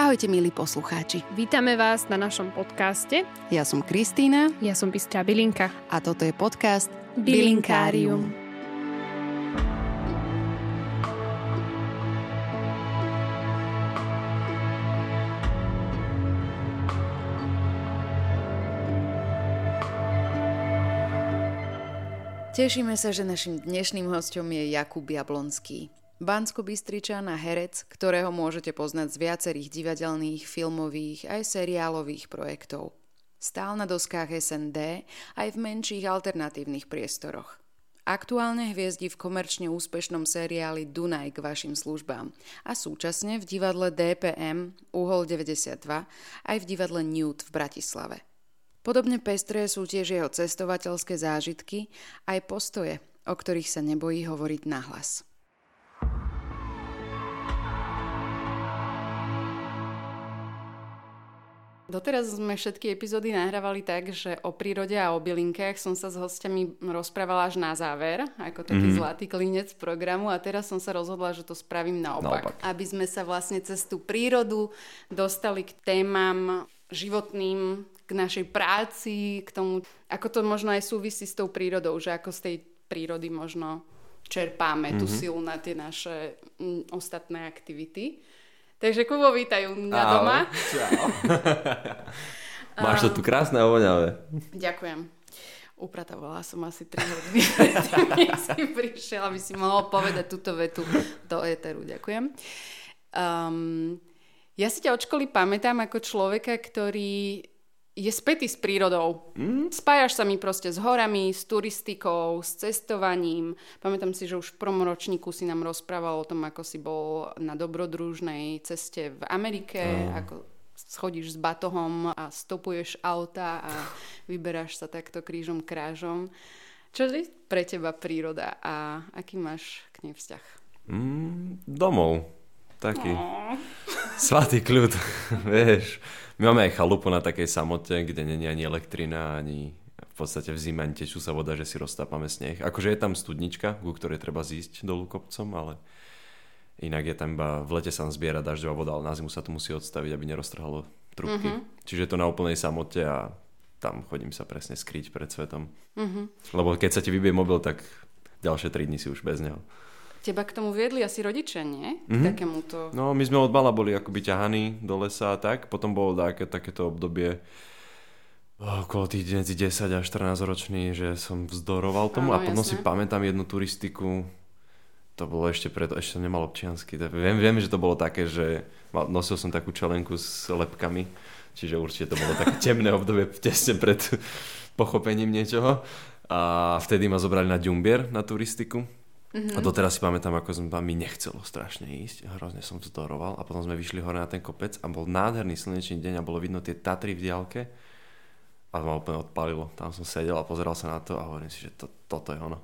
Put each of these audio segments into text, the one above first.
Ahojte milí poslucháči. Vítame vás na našom podcaste. Ja som Kristýna. Ja som Bystrá Bilinka. A toto je podcast Bilinkárium. Bilinkárium. Tešíme sa, že našim dnešným hostom je Jakub Jablonský. Bansko a herec, ktorého môžete poznať z viacerých divadelných, filmových aj seriálových projektov. Stál na doskách SND aj v menších alternatívnych priestoroch. Aktuálne hviezdi v komerčne úspešnom seriáli Dunaj k vašim službám a súčasne v divadle DPM Uhol 92 aj v divadle Newt v Bratislave. Podobne pestré sú tiež jeho cestovateľské zážitky aj postoje, o ktorých sa nebojí hovoriť nahlas. Doteraz sme všetky epizódy nahrávali tak, že o prírode a o bylinkách som sa s hostiami rozprávala až na záver, ako taký mm-hmm. zlatý klinec programu a teraz som sa rozhodla, že to spravím naopak. naopak. Aby sme sa vlastne cez tú prírodu dostali k témam životným, k našej práci, k tomu, ako to možno aj súvisí s tou prírodou, že ako z tej prírody možno čerpáme mm-hmm. tú mhm. silu na tie naše m, ostatné aktivity. Takže Kubo, vítajú mňa Ahoj. doma. Čau. Máš to tu krásne a voňavé. Ďakujem. Upratovala som asi 3 hodiny predtým, si prišiel, aby si mohol povedať túto vetu do éteru. Ďakujem. Um, ja si ťa od školy pamätám ako človeka, ktorý je spätý s prírodou. Mm. Spájaš sa mi proste s horami, s turistikou, s cestovaním. Pamätám si, že už v promoročníku si nám rozprával o tom, ako si bol na dobrodružnej ceste v Amerike, oh. ako schodíš s batohom a stopuješ auta a vyberáš sa takto krížom krážom. Čo je pre teba príroda a aký máš k nej vzťah? Mm, domov taký oh. svatý kľud, vieš. My máme aj chalupu na takej samote, kde není ani elektrina, ani v podstate v zime ani tečú sa voda, že si roztápame sneh. Akože je tam studnička, ku ktorej treba zísť dolu kopcom, ale inak je tam iba v lete sa zbiera dažďová voda, ale na zimu sa to musí odstaviť, aby neroztrhalo trubky. Mm-hmm. Čiže je to na úplnej samote a tam chodím sa presne skryť pred svetom. Mm-hmm. Lebo keď sa ti vybije mobil, tak ďalšie 3 dní si už bez neho. Teba k tomu viedli asi rodičia, nie? Mm-hmm. takémuto... No, my sme od mala boli akoby ťahaní do lesa a tak. Potom bolo také, takéto obdobie oh, okolo tých medzi 10 a 14 ročný, že som vzdoroval tomu Áno, a potom jasne. si pamätám jednu turistiku, to bolo ešte preto, ešte nemal občiansky. Viem, viem, že to bolo také, že nosil som takú čelenku s lepkami, čiže určite to bolo také temné obdobie tesne pred pochopením niečoho. A vtedy ma zobrali na Ďumbier na turistiku Mm-hmm. A doteraz si pamätám, ako som mi nechcelo strašne ísť, hrozne som vzdoroval a potom sme vyšli hore na ten kopec a bol nádherný slnečný deň a bolo vidno tie Tatry v diálke a ma úplne odpalilo. Tam som sedel a pozeral sa na to a hovorím si, že to, toto je ono.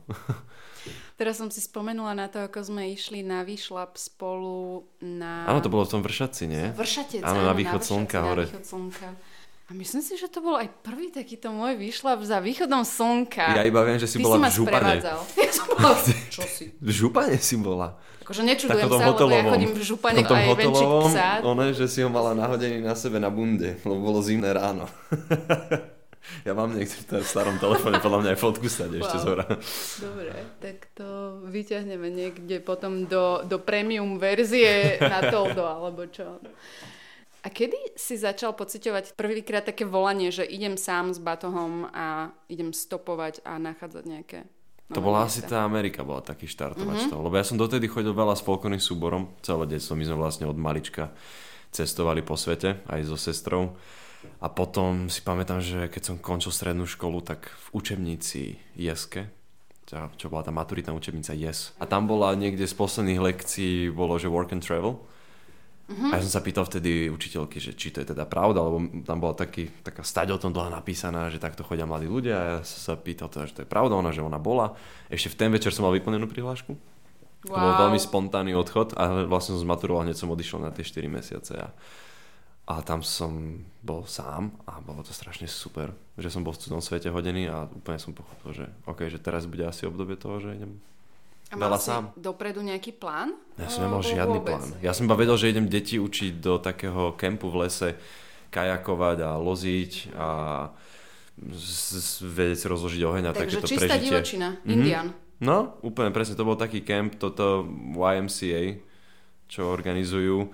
Teraz som si spomenula na to, ako sme išli na výšlap spolu na... Áno, to bolo v tom Vršaci, nie? Vršatec, áno, na východ na slnka hore. Na východ slnka. A myslím si, že to bol aj prvý takýto môj výšlap za východom slnka. Ja iba viem, že si Ty bola si v Župane. Ja som bola... Čo si? V Župane si bola. Akože nečudujem sa, lebo ja chodím v Župane aj venčík psa. Ono, že si ho mala nahodený na sebe na bunde, lebo bolo zimné ráno. ja mám niekde v starom telefóne, podľa mňa aj fotku stať wow. ešte zhora. Dobre, tak to vyťahneme niekde potom do, do premium verzie na Toldo, alebo čo. A kedy si začal pociťovať prvýkrát také volanie, že idem sám s batohom a idem stopovať a nachádzať nejaké to bola asi tá Amerika, bola taký štartovač mm-hmm. toho. Lebo ja som dotedy chodil veľa s folkovným súborom, celé detstvo. My sme vlastne od malička cestovali po svete, aj so sestrou. A potom si pamätám, že keď som končil strednú školu, tak v učebnici Jeske, čo bola tá maturitná učebnica Yes. A tam bola niekde z posledných lekcií, bolo, že work and travel. Uh-huh. A ja som sa pýtal vtedy učiteľky, že či to je teda pravda, lebo tam bola taký, taká stať o tom dlhá napísaná, že takto chodia mladí ľudia a ja som sa pýtal teda, že to je pravda, ona, že ona bola. Ešte v ten večer som mal vyplnenú prihlášku. Wow. To bol veľmi spontánny odchod a vlastne som zmaturoval, hneď som odišiel na tie 4 mesiace a, a tam som bol sám a bolo to strašne super, že som bol v cudzom svete hodený a úplne som pochopil, že OK, že teraz bude asi obdobie toho, že idem A mal si sám. dopredu nejaký plán? Ja som nemal žiadny vôbec? plán. Ja som iba vedel, že idem deti učiť do takého kempu v lese kajakovať a loziť a z- vedieť si rozložiť oheň a Takže takéto čistá prežitie. divočina, Mhm. Indian. No, úplne presne, to bol taký kemp, toto YMCA, čo organizujú.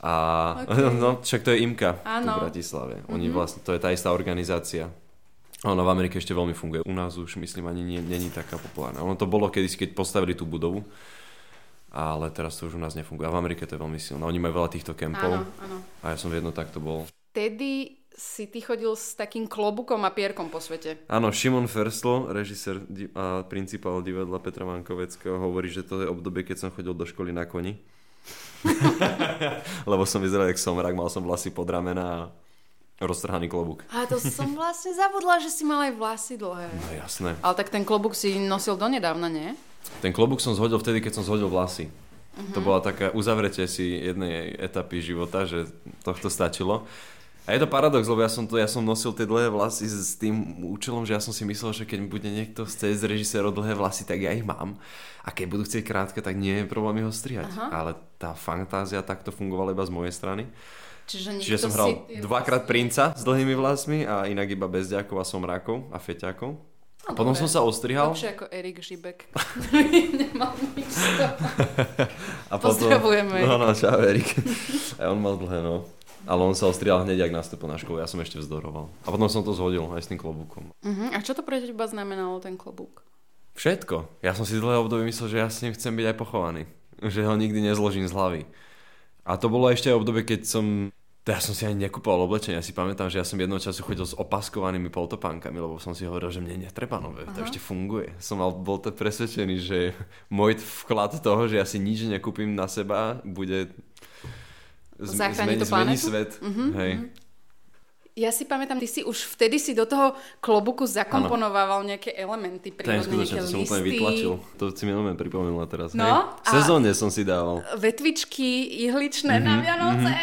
A Ok. no, však to je IMKA Áno. v Bratislave. Oni vlastne, to je tá istá organizácia. Ono v Amerike ešte veľmi funguje. U nás už myslím ani nie, není taká populárna. Ono to bolo kedysi, keď postavili tú budovu, ale teraz to už u nás nefunguje. A v Amerike to je veľmi silné. Oni majú veľa týchto kempov Áno, áno. a ja som v jedno takto bol. Vtedy si ty chodil s takým klobukom a pierkom po svete. Áno, Šimon Ferslo, režisér a principál divadla Petra Mankoveckého, hovorí, že to je obdobie, keď som chodil do školy na koni. Lebo som vyzeral jak somrak, mal som vlasy pod ramena a roztrhaný klobúk. A to som vlastne zabudla, že si mal aj vlasy dlhé. No jasné. Ale tak ten klobúk si nosil donedávna, nie? Ten klobúk som zhodil vtedy, keď som zhodil vlasy. To bola taká uzavretie si jednej etapy života, že tohto stačilo. A je to paradox, lebo ja som, to, ja som nosil tie dlhé vlasy s, tým účelom, že ja som si myslel, že keď bude niekto chcieť z režisérov dlhé vlasy, tak ja ich mám. A keď budú chcieť krátke, tak nie je problém ho strihať. Aha. Ale tá fantázia takto fungovala iba z mojej strany. Čiže, Čiže som hral si... dvakrát princa s dlhými vlasmi a inak iba bezďakov a somrákov a feťakov. A No, potom dobre. som sa ostrihal. Lepšie ako Erik Žibek, nemal nič. A potom... Pozdravujeme. No, no, čau, Erik. A on mal dlhé, no. Ale on sa ostrihal hneď, ak nastúpil na školu. Ja som ešte vzdoroval. A potom som to zhodil aj s tým klobúkom. Uh-huh. A čo to pre teba znamenalo, ten klobúk? Všetko. Ja som si dlhé obdobie myslel, že ja s ním chcem byť aj pochovaný. Že ho nikdy nezložím z hlavy. A to bolo ešte aj obdobie, keď som... To ja som si ani nekúpal oblečenie. Ja si pamätám, že ja som jedného času chodil s opaskovanými poltopánkami, lebo som si hovoril, že mne netreba nové. To ešte funguje. Som mal, bol tak presvedčený, že môj vklad toho, že ja si nič nekúpim na seba, bude Zachráni to zmeni planetu? svet. Hej. Ja si pamätám, ty si už vtedy si do toho klobuku zakomponovával nejaké elementy, To je skutočne, to som úplne vytlačil. To si mi len pripomenula teraz. No, hej. V sezóne som si dával. vetvičky ihličné Mhm, na Vianoce.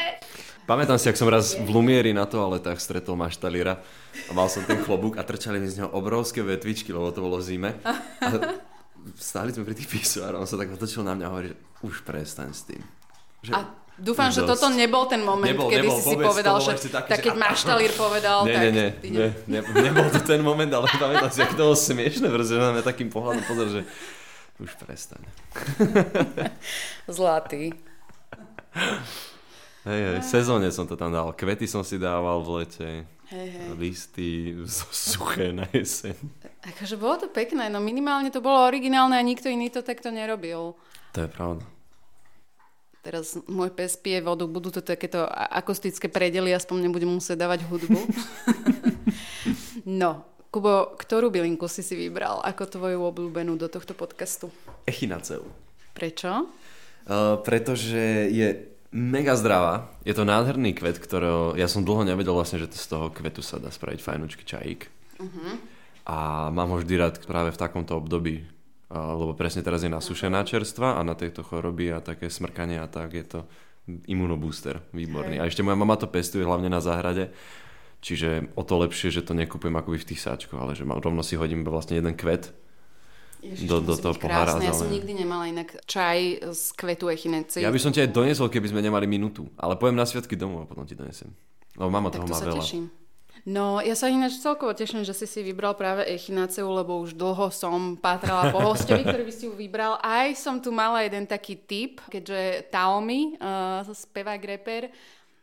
Pamätám si, ak som raz v Lumieri na toaletách stretol maštalíra a mal som ten klobúk a trčali mi z neho obrovské vetvičky, lebo to bolo v zime. A stáli sme pri tých pisuároch a on sa tak otočil na mňa a hovorí, že už prestaň s tým. Že, A dúfam, že toto nebol ten moment, Nebol, kedy nebol, si si povedal, že ešte také, tak že- keď maštalír povedal, Nie, tak nie, nie, ty nie, nie, nebol to ten moment, ale pamätám si, ako to bolo smiešne, pretože na mňa takým pohľadom pozor, že už prestaň. Zlatý. Hej, hej, v sezóne som to tam dal. Kvety som si dával v lete, Hej, hej. listy suché na jeseň. Akože bolo to pekné, no minimálne to bolo originálne a nikto iný to takto nerobil. To je pravda. Teraz môj pes pije vodu, budú to takéto akustické predely, aspoň nebudem musieť dávať hudbu. no, Kubo, ktorú bylinku si si vybral ako tvoju obľúbenú do tohto podcastu? Echinaceu. Prečo? Uh, pretože je mega zdravá. Je to nádherný kvet, ktorého ja som dlho nevedel vlastne, že to z toho kvetu sa dá spraviť fajnučky čajík. Uh-huh. A mám ho vždy rád práve v takomto období, lebo presne teraz je nasušená čerstva a na tejto choroby a také smrkanie a tak je to imunobooster, výborný. A ešte moja mama to pestuje hlavne na záhrade, čiže o to lepšie, že to nekúpujem akoby v tých sáčkoch, ale že rovno si hodím vlastne jeden kvet Ježiš, Do- do toho pohára krásne. Ja som nikdy nemala inak čaj z kvetu echineci. Ja by som ti aj doniesol, keby sme nemali minútu. Ale pojem na sviatky domov a potom ti donesem. Lebo mama tak toho to má sa veľa. teším. No, ja sa ináč celkovo teším, že si si vybral práve echinaceu, lebo už dlho som pátrala po hostovi, ktorý by si ju vybral. Aj som tu mala jeden taký tip, keďže Taomi, uh, spevák rapper,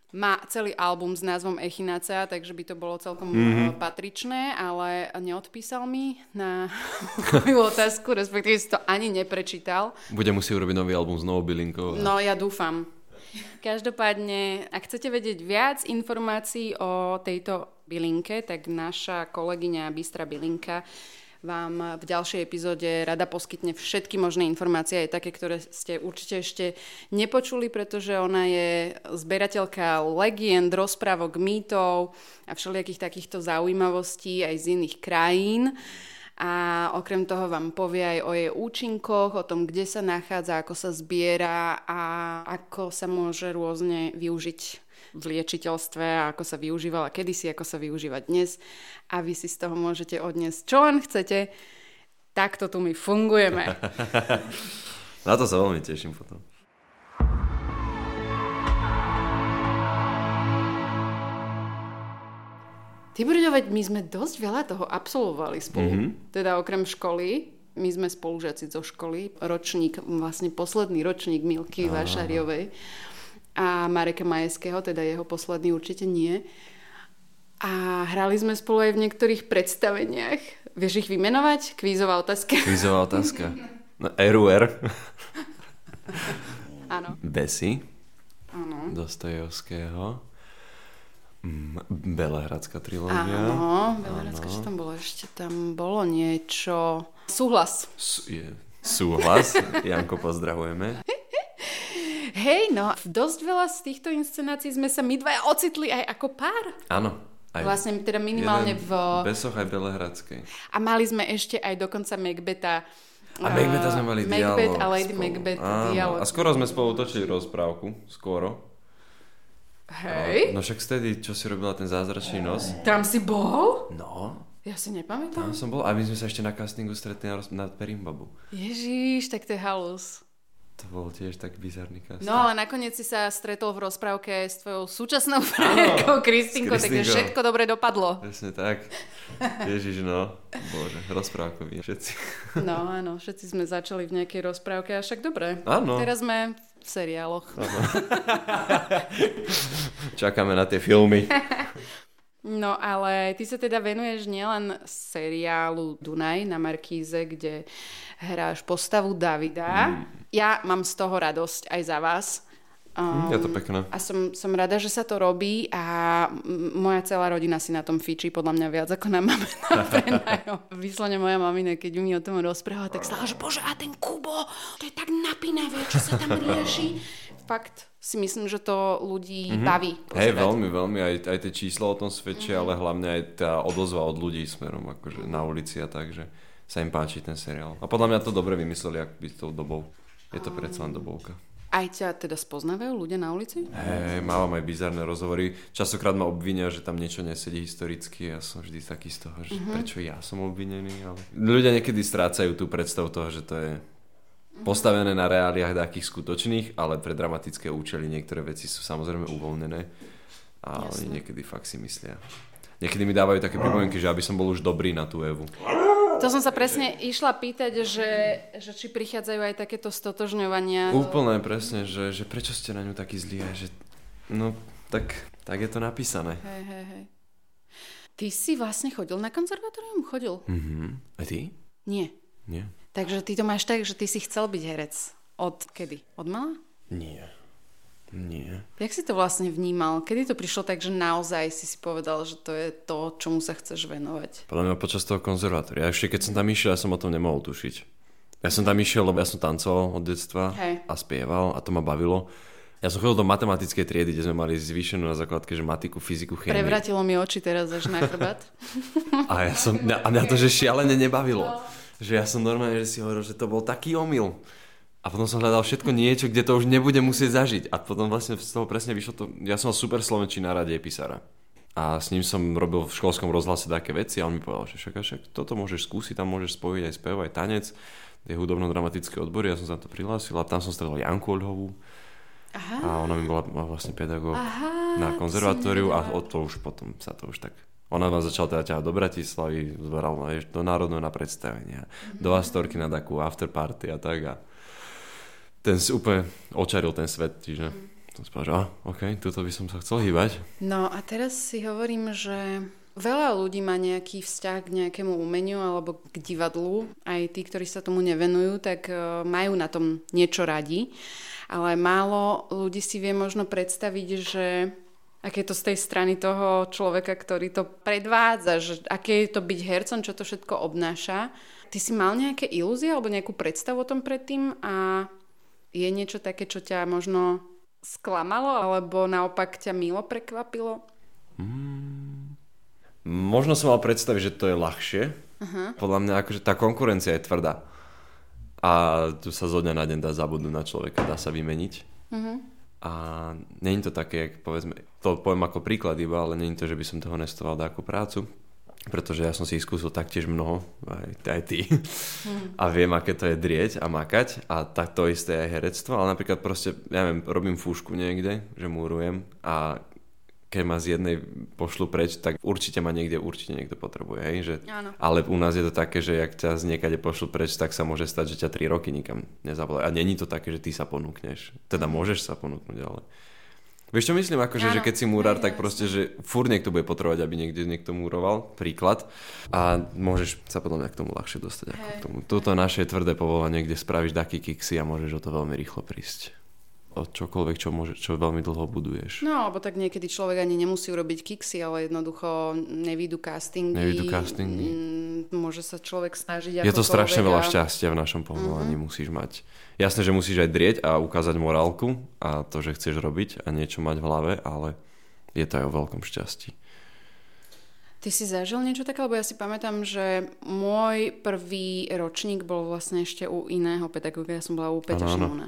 má celý album s názvom Echinacea, takže by to bolo celkom Mhm. mm-hmm. patričné, ale neodpísal mi na moju otázku, respektíve si to ani neprečítal. Bude musieť urobiť nový album s novou bylinkou. No, ja dúfam. Každopádne, ak chcete vedieť viac informácií o tejto bylinke, tak naša kolegyňa Bystra Bylinka vám v ďalšej epizóde rada poskytne všetky možné informácie, aj také, ktoré ste určite ešte nepočuli, pretože ona je zberateľka legend, rozprávok, mýtov a všelijakých takýchto zaujímavostí aj z iných krajín. A okrem toho vám povie aj o jej účinkoch, o tom, kde sa nachádza, ako sa zbiera a ako sa môže rôzne využiť v liečiteľstve a ako sa využívala kedysi, ako sa využíva dnes a vy si z toho môžete odniesť čo len chcete. takto tu my fungujeme. Na to sa veľmi teším potom. Veď my sme dosť veľa toho absolvovali spolu. Mm-hmm. Teda okrem školy, my sme spolužiaci zo školy, ročník, vlastne posledný ročník Milky Aha. A Mareka Majeského, teda jeho posledný určite nie. A hrali sme spolu aj v niektorých predstaveniach. Vieš ich vymenovať? Kvízová otázka. Kvízová otázka. No, RUR. Áno. Besy. Áno. Dostojevského. Mm, Belehradská trilógia. Áno, Belehradská, čo tam bolo? Ešte tam bolo niečo... Súhlas. Sú, je, súhlas. Janko, pozdravujeme. Hej, no, dosť veľa z týchto inscenácií sme sa my dvaja ocitli aj ako pár. Áno. Aj vlastne teda minimálne v... Besoch aj Belehradskej. A mali sme ešte aj dokonca Macbeta a Macbeta sme mali Macbeth dialog a Lady spolu. Macbeth Áno. dialog. A skoro sme spolu točili rozprávku. Skoro. Hej, No však vtedy, čo si robila ten zázračný nos. tam si bol? No, Ja si tam nepamätám. som bol. A my sme sa ešte na castingu stretli na, roz- na Perimbabu. Ježiš, tak to je halus. To bol tiež tak bizarný casting. No ale nakoniec si sa stretol v rozprávke s tvojou súčasnou frajerkou Kristinkou, takže všetko dobre dopadlo. Presne tak. Ježiš, no. Bože, rozprávkoví všetci. No áno, všetci sme začali v nejakej rozprávke a však dobre. Áno. Teraz sme v seriáloch. Čakáme na tie filmy. No ale ty sa teda venuješ nielen seriálu Dunaj na Markíze, kde hráš postavu Davida. Mm. Ja mám z toho radosť aj za vás. Um, Je to pekné. A som, som rada, že sa to robí a moja celá rodina si na tom fičí, podľa mňa viac ako na mame na prenajom. Vyslane moja mamina, keď mi o tom rozpráva, tak stále, že bože, a ten Kubo, to je tak napínavé, čo sa tam rieši. Fakt si myslím, že to ľudí mm-hmm. baví. Hej, veľmi, veľmi. Aj, aj tie čísla o tom svedčia, ale hlavne aj tá odozva od ľudí smerom akože na ulici a tak, že sa im páči ten seriál. A podľa mňa to dobre vymysleli, ak by tou dobou. Je to predsa len dobovka. Aj ťa teda spoznávajú ľudia na ulici? Hej, mávam aj bizarné rozhovory. Častokrát ma obvinia, že tam niečo nesedí historicky. Ja som vždy taký z toho, že mm-hmm. prečo ja som obvinený. Ale... Ľudia niekedy strácajú tú predstavu toho, že to je postavené na reáliách takých skutočných, ale pre dramatické účely niektoré veci sú samozrejme uvoľnené. A Jasné. oni niekedy fakt si myslia. Niekedy mi dávajú také pripomienky, že aby som bol už dobrý na tú Evu. To som sa presne išla pýtať, že, že či prichádzajú aj takéto stotožňovania. Úplne presne, že, že prečo ste na ňu taký zlí a že no tak, tak je to napísané. Hej, hej, hej. Ty si vlastne chodil na konzervatórium? Chodil? Mhm. A ty? Nie. Nie. Takže ty to máš tak, že ty si chcel byť herec. Od kedy? Od mala? Nie. Nie. Jak si to vlastne vnímal? Kedy to prišlo tak, že naozaj si si povedal, že to je to, čomu sa chceš venovať? Podľa mňa počas toho konzervatória. Ešte keď som tam išiel, ja som o tom nemohol tušiť. Ja som tam išiel, lebo ja som tancoval od detstva Hej. a spieval a to ma bavilo. Ja som chodil do matematickej triedy, kde sme mali zvýšenú na základke, že matiku, fyziku, chémiu. Prevratilo mi oči teraz až na chrbát. A, ja som, a mňa to, že šialene nebavilo. Že ja som normálne, že si hovoril, že to bol taký omyl. A potom som hľadal všetko niečo, kde to už nebudem musieť zažiť. A potom vlastne z toho presne vyšlo to... Ja som super slovenčí na rade písara. A s ním som robil v školskom rozhlase také veci a on mi povedal, že však, však toto môžeš skúsiť, tam môžeš spojiť aj spev, aj tanec, tie hudobno-dramatické odbory, ja som sa na to prihlásil a tam som stretol Janku Oľhovú Aha. a ona mi bola vlastne pedagóg Aha, na konzervatóriu a od toho už potom sa to už tak... Ona ma začala teda ťahať do Bratislavy, zberal ma do Národného na predstavenia, Mhm. do Astorky na takú afterparty a tak a ten si úplne očaril ten svet, čiže Mhm. som si povedal, že ah, ok, tuto by som sa chcel hýbať. No a teraz si hovorím, že veľa ľudí má nejaký vzťah k nejakému umeniu alebo k divadlu. Aj tí, ktorí sa tomu nevenujú, tak e, majú na tom niečo radi. Ale málo ľudí si vie možno predstaviť, že aké je to z tej strany toho človeka, ktorý to predvádza, že aké je to byť hercom, čo to všetko obnáša. Ty si mal nejaké ilúzie alebo nejakú predstavu o tom predtým a je niečo také, čo ťa možno sklamalo alebo naopak ťa milo prekvapilo? Možno som mal predstaviť, že to je ľahšie. Aha. Podľa mňa akože tá konkurencia je tvrdá. A tu sa zo dňa na deň dá zabudnúť na človeka, dá sa vymeniť. Mhm. A není to také, jak povedzme, to poviem ako príklad iba, ale není to, že by som to honestoval ako prácu. pretože ja som si ich skúsil taktiež mnoho, aj, aj ty. A viem, aké to je drieť a makať a tak to isté je aj herectvo, ale napríklad proste, ja neviem, robím fúšku niekde, že múrujem a keď ma z jednej pošlu preč, tak určite ma niekde určite niekto potrebuje, hej? Že, Áno. ale u nás je to také, že ak ťa z niekade pošlu preč, tak sa môže stať, že ťa 3 roky nikam nezavolajú. A není to také, že ty sa ponúkneš. Teda môžeš sa ponúknuť, ale... Vieš čo myslím, akože, že keď si múrar, tak proste, že fur niekto bude potrebovať, aby niekde niekto múroval, príklad. A môžeš sa potom k tomu ľahšie dostať. Ako k tomu. Toto naše tvrdé povolanie, kde spravíš taký kiksy a môžeš o to veľmi rýchlo prísť. Čokoľvek, čo, môže, čo veľmi dlho buduješ. No, alebo tak niekedy človek ani nemusí urobiť kiksy, ale jednoducho nevídu castingy. Nevídu castingy. mm, Môže sa človek snažiť Je to strašne veľa šťastia v našom povolaní, musíš mať. Jasné, že musíš aj drieť a ukázať morálku a to, že chceš robiť a niečo mať v hlave, ale je to aj o veľkom šťastí. Ty si zažil niečo také? Lebo ja si pamätám, že môj prvý ročník bol vlastne ešte u iného pedagóga. Ja som bola u áno. Šimona.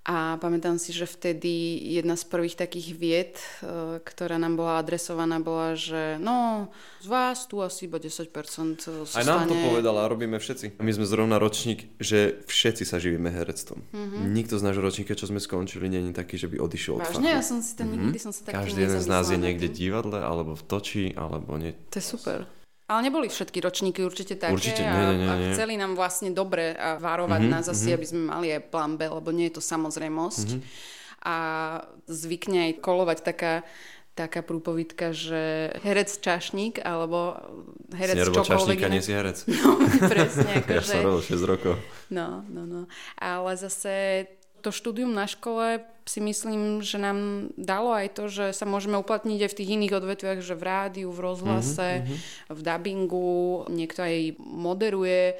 A pamätám si, že vtedy jedna z prvých takých vied, e, ktorá nám bola adresovaná, bola, že no, z vás tu asi iba 10% zostane. Aj nám to povedala, robíme všetci. My sme zrovna ročník, že všetci sa živíme herectvom. Mm-hmm. Nikto z nášho ročníka, čo sme skončili, není taký, že by odišiel od. Vážne? Ja som si to nikdy som sa tak Každý jeden z nás je niekde divadle, alebo v toči, alebo nie. To je super. Ale neboli všetky ročníky určite také Určite, a, nie, nie, nie, a nie. chceli nám vlastne dobre a varovať mm-hmm, nás asi, mm-hmm. aby sme mali aj plán B, lebo nie je to samozrejmosť. Mm-hmm. A zvykne aj kolovať taká taká prúpovidka, že herec čašník, alebo herec nerobil čokoľvek čašníka, nie si herec. No, presne, Ja akože... som robil 6 rokov. No, no, no. Ale zase to štúdium na škole si myslím, že nám dalo aj to, že sa môžeme uplatniť aj v tých iných odvetviach, že v rádiu, v rozhlase, mm-hmm. v dubbingu, niekto aj moderuje.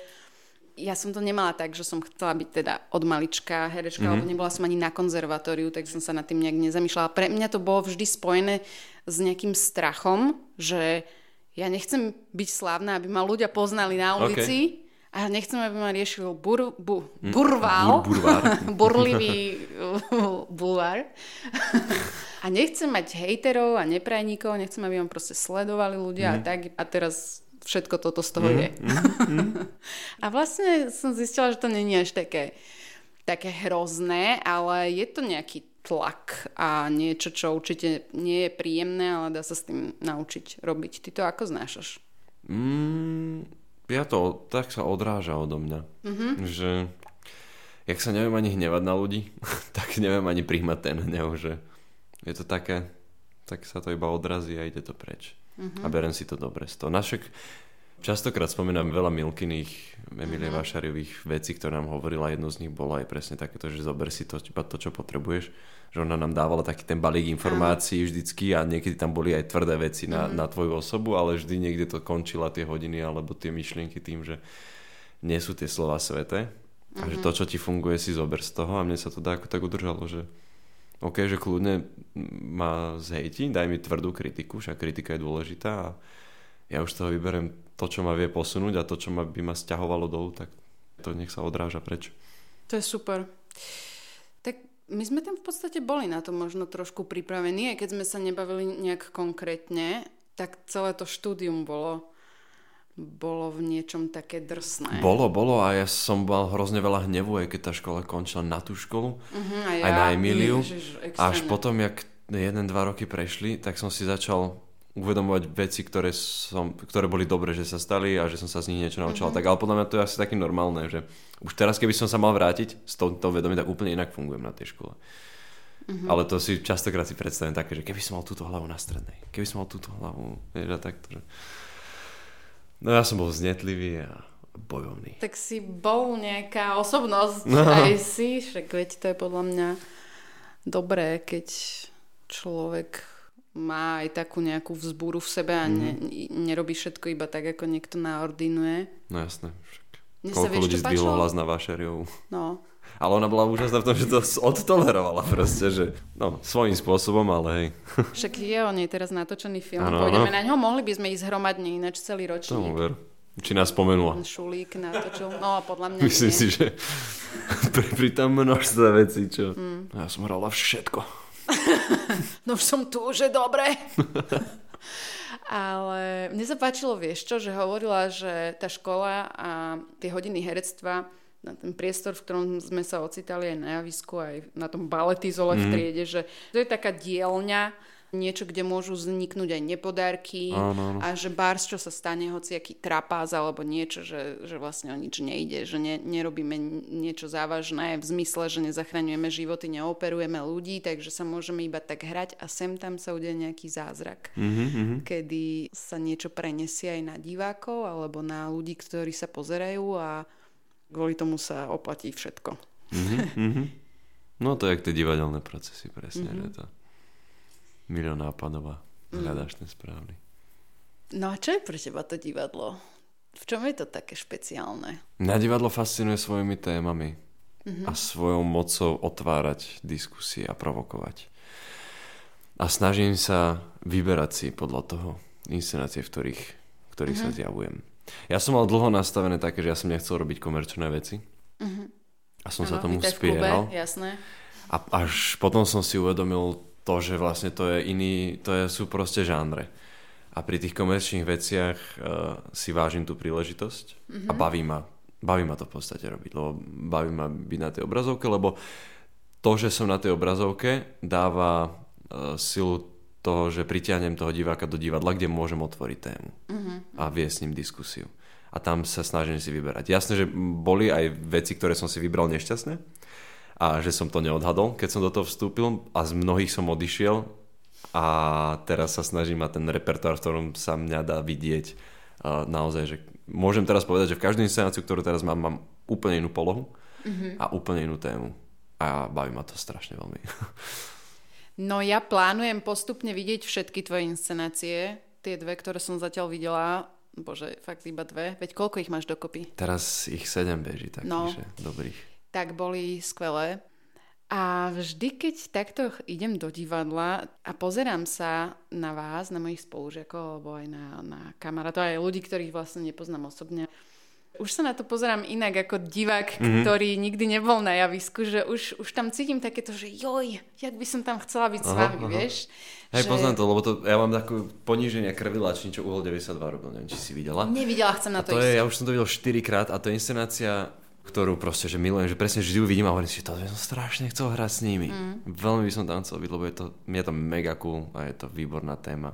Ja som to nemala tak, že som chcela byť teda od malička herečka, mm-hmm. lebo nebola som ani na konzervatóriu, tak som sa nad tým nejak nezamýšľala. Pre mňa to bolo vždy spojené s nejakým strachom, že ja nechcem byť slávna, aby ma ľudia poznali na ulici. A nechcem, aby ma riešil bur, bu, burval, Bur- burvár. burlivý uh, bulvár. a nechcem mať hejterov a neprajníkov, nechcem, aby ma proste sledovali ľudia Mhm. a tak. A teraz všetko toto z toho je. a vlastne som zistila, že to není až také, také hrozné, ale je to nejaký tlak a niečo, čo určite nie je príjemné, ale dá sa s tým naučiť robiť. Ty to ako znášaš? Mm, ja to tak sa odráža odo mňa. Mm-hmm. Že jak sa neviem ani hnevať na ľudí, tak neviem ani príjmať ten hnev, že je to také, tak sa to iba odrazí a ide to preč. Mm-hmm. A berem si to dobre z toho. Našek, častokrát spomínam veľa Milkyných, Emilie mm-hmm. Vašariových vecí, ktoré nám hovorila. Jedno z nich bolo aj presne takéto, že zober si to, iba to, čo potrebuješ. Že ona nám dávala taký ten balík informácií vždycky a niekedy tam boli aj tvrdé veci na, mm-hmm. na tvoju osobu, ale vždy niekde to končila tie hodiny alebo tie myšlienky tým, že nie sú tie slova sveté. A že to, čo ti funguje, si zober z toho a mne sa to dá ako tak udržalo, že OK, že kľudne ma zhejti, daj mi tvrdú kritiku, však kritika je dôležitá a ja už toho vyberem to, čo ma vie posunúť a to, čo ma, by ma stiahovalo dolu, tak to nech sa odráža preč. To je super. Tak my sme tam v podstate boli na to možno trošku pripravení, aj keď sme sa nebavili nejak konkrétne, tak celé to štúdium bolo bolo v niečom také drsné. Bolo, bolo a ja som mal hrozne veľa hnevu, aj keď tá škola končila na tú školu, Uh-huh, a aj na Emíliu. Ježiš, Až potom, jak jeden, dva roky prešli, tak som si začal uvedomovať veci, ktoré, som, ktoré boli dobré, že sa stali a že som sa z nich niečo naučil. Tak, ale podľa mňa to je asi také normálne, že už teraz, keby som sa mal vrátiť s touto vedomím, tak úplne inak fungujem na tej škole. Ale to si častokrát si predstavím také, že keby som mal túto hlavu na strednej, keby som mal túto hlavu, vieš, a takto, že... No ja som bol znetlivý a bojovný. Tak si bol nejaká osobnosť, No. aj si, však veď to je podľa mňa dobré, keď človek má aj takú nejakú vzbúru v sebe a ne, Mhm. nerobí všetko iba tak, ako niekto naordinuje. No jasné, však. Mne Koľko vieš, ľudí zdvihlo hlas na Vašeriovú. No, Ale ona bola úžasná v tom, že to odtolerovala proste, že no, svojím spôsobom, ale hej. však je o nej teraz natočený film, Áno, pôjdeme áno. na ňo, mohli by sme ísť hromadne ináč celý Tomu ročník. ver. Či nás spomenula. Šulík natočil, no a podľa mňa Myslím nie. si, že pri, pri tam množstve vecí, čo... Mm. Ja som hrala všetko. No už som tu, že dobre. Ale mne sa páčilo, vieš čo, že hovorila, že tá škola a tie hodiny herectva na ten priestor, v ktorom sme sa ocitali aj na javisku, aj na tom baletizole mm. v triede, že to je taká dielňa, niečo, kde môžu vzniknúť aj nepodárky Áno, áno. a že bárs, čo sa stane, hociaký trapáz alebo niečo, že, že vlastne o nič nejde, že ne, nerobíme niečo závažné v zmysle, že nezachraňujeme životy, neoperujeme ľudí, takže sa môžeme iba tak hrať a sem tam sa udeje nejaký zázrak, Mm-hmm. kedy sa niečo prenesie aj na divákov alebo na ľudí, ktorí sa pozerajú a kvôli tomu sa oplatí všetko. Mm-hmm. No to je jak tie divadelné procesy, presne, mm-hmm. že to milión nápadov a hľadáš ten správny. No a čo je pre teba to divadlo? V čom je to také špeciálne? Mňa divadlo fascinuje svojimi témami mm-hmm. a svojou mocou otvárať diskusie a provokovať. A snažím sa vyberať si podľa toho inscenácie, v ktorých, v ktorých mm-hmm. sa zjavujem. Ja som mal dlho nastavené také, že ja som nechcel robiť komerčné veci. Mm-hmm. A som ano, sa tomu spieral. jasné. A až potom som si uvedomil to, že vlastne to je iný, to je, sú proste žánre. A pri tých komerčných veciach uh, si vážim tú príležitosť mm-hmm. a baví ma, baví ma to v podstate robiť, lebo baví ma byť na tej obrazovke, lebo to, že som na tej obrazovke, dáva uh, silu toho, že pritiahnem toho diváka do divadla, kde môžem otvoriť tému mm-hmm. a viesť s ním diskusiu. A tam sa snažím si vyberať. Jasné, že boli aj veci, ktoré som si vybral nešťastné, a že som to neodhadol, keď som do toho vstúpil a z mnohých som odišiel a teraz sa snažím mať ten repertoár, v ktorom sa mňa dá vidieť uh, naozaj, že môžem teraz povedať, že v každú inscenáciu, ktorú teraz mám, mám úplne inú polohu mm-hmm. a úplne inú tému a baví ma to strašne veľmi. No ja plánujem postupne vidieť všetky tvoje inscenácie, tie dve, ktoré som zatiaľ videla, bože, fakt iba dve, veď koľko ich máš dokopy? Teraz ich sedem beží, takže no. dobrých tak boli skvelé. A vždy, keď takto idem do divadla a pozerám sa na vás, na mojich spolužiakov, alebo aj na, na kamarátov, aj ľudí, ktorých vlastne nepoznám osobne, už sa na to pozerám inak ako divák, mm-hmm. ktorý nikdy nebol na javisku, že už, už tam cítim takéto, že joj, jak by som tam chcela byť aha, s vami, aha. vieš? Hej, že... poznám to, lebo to, ja mám takú poníženie krvi lačný, čo uhol 92 robil, neviem, či si videla. Nevidela, chcem na to, to ísť. Je, ja už som to videl 4 krát a to je inscenácia ktorú proste, že milujem, že presne vždy ju vidím a hovorím si, že to by som strašne chcel hrať s nimi. Mm. Veľmi by som tam chcel byť, lebo je to, je to mega cool a je to výborná téma.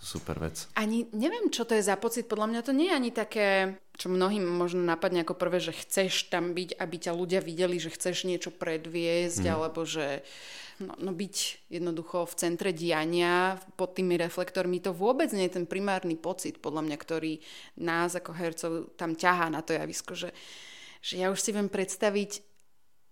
Super vec. Ani neviem, čo to je za pocit. Podľa mňa to nie je ani také, čo mnohým možno napadne ako prvé, že chceš tam byť, aby ťa ľudia videli, že chceš niečo predviesť, mm. alebo že no, no byť jednoducho v centre diania pod tými reflektormi, to vôbec nie je ten primárny pocit, podľa mňa, ktorý nás ako hercov tam ťahá na to javisko, že že ja už si viem predstaviť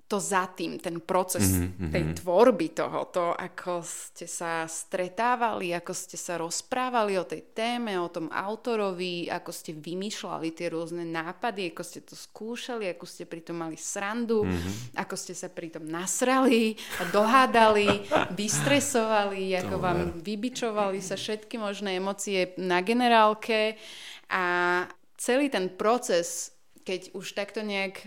to za tým, ten proces mm-hmm. tej tvorby toho, to ako ste sa stretávali, ako ste sa rozprávali o tej téme, o tom autorovi, ako ste vymýšľali tie rôzne nápady, ako ste to skúšali, ako ste pri tom mali srandu, mm-hmm. ako ste sa pri tom nasrali dohádali, vystresovali, ako vám vybičovali sa všetky možné emócie na generálke a celý ten proces keď už takto nejak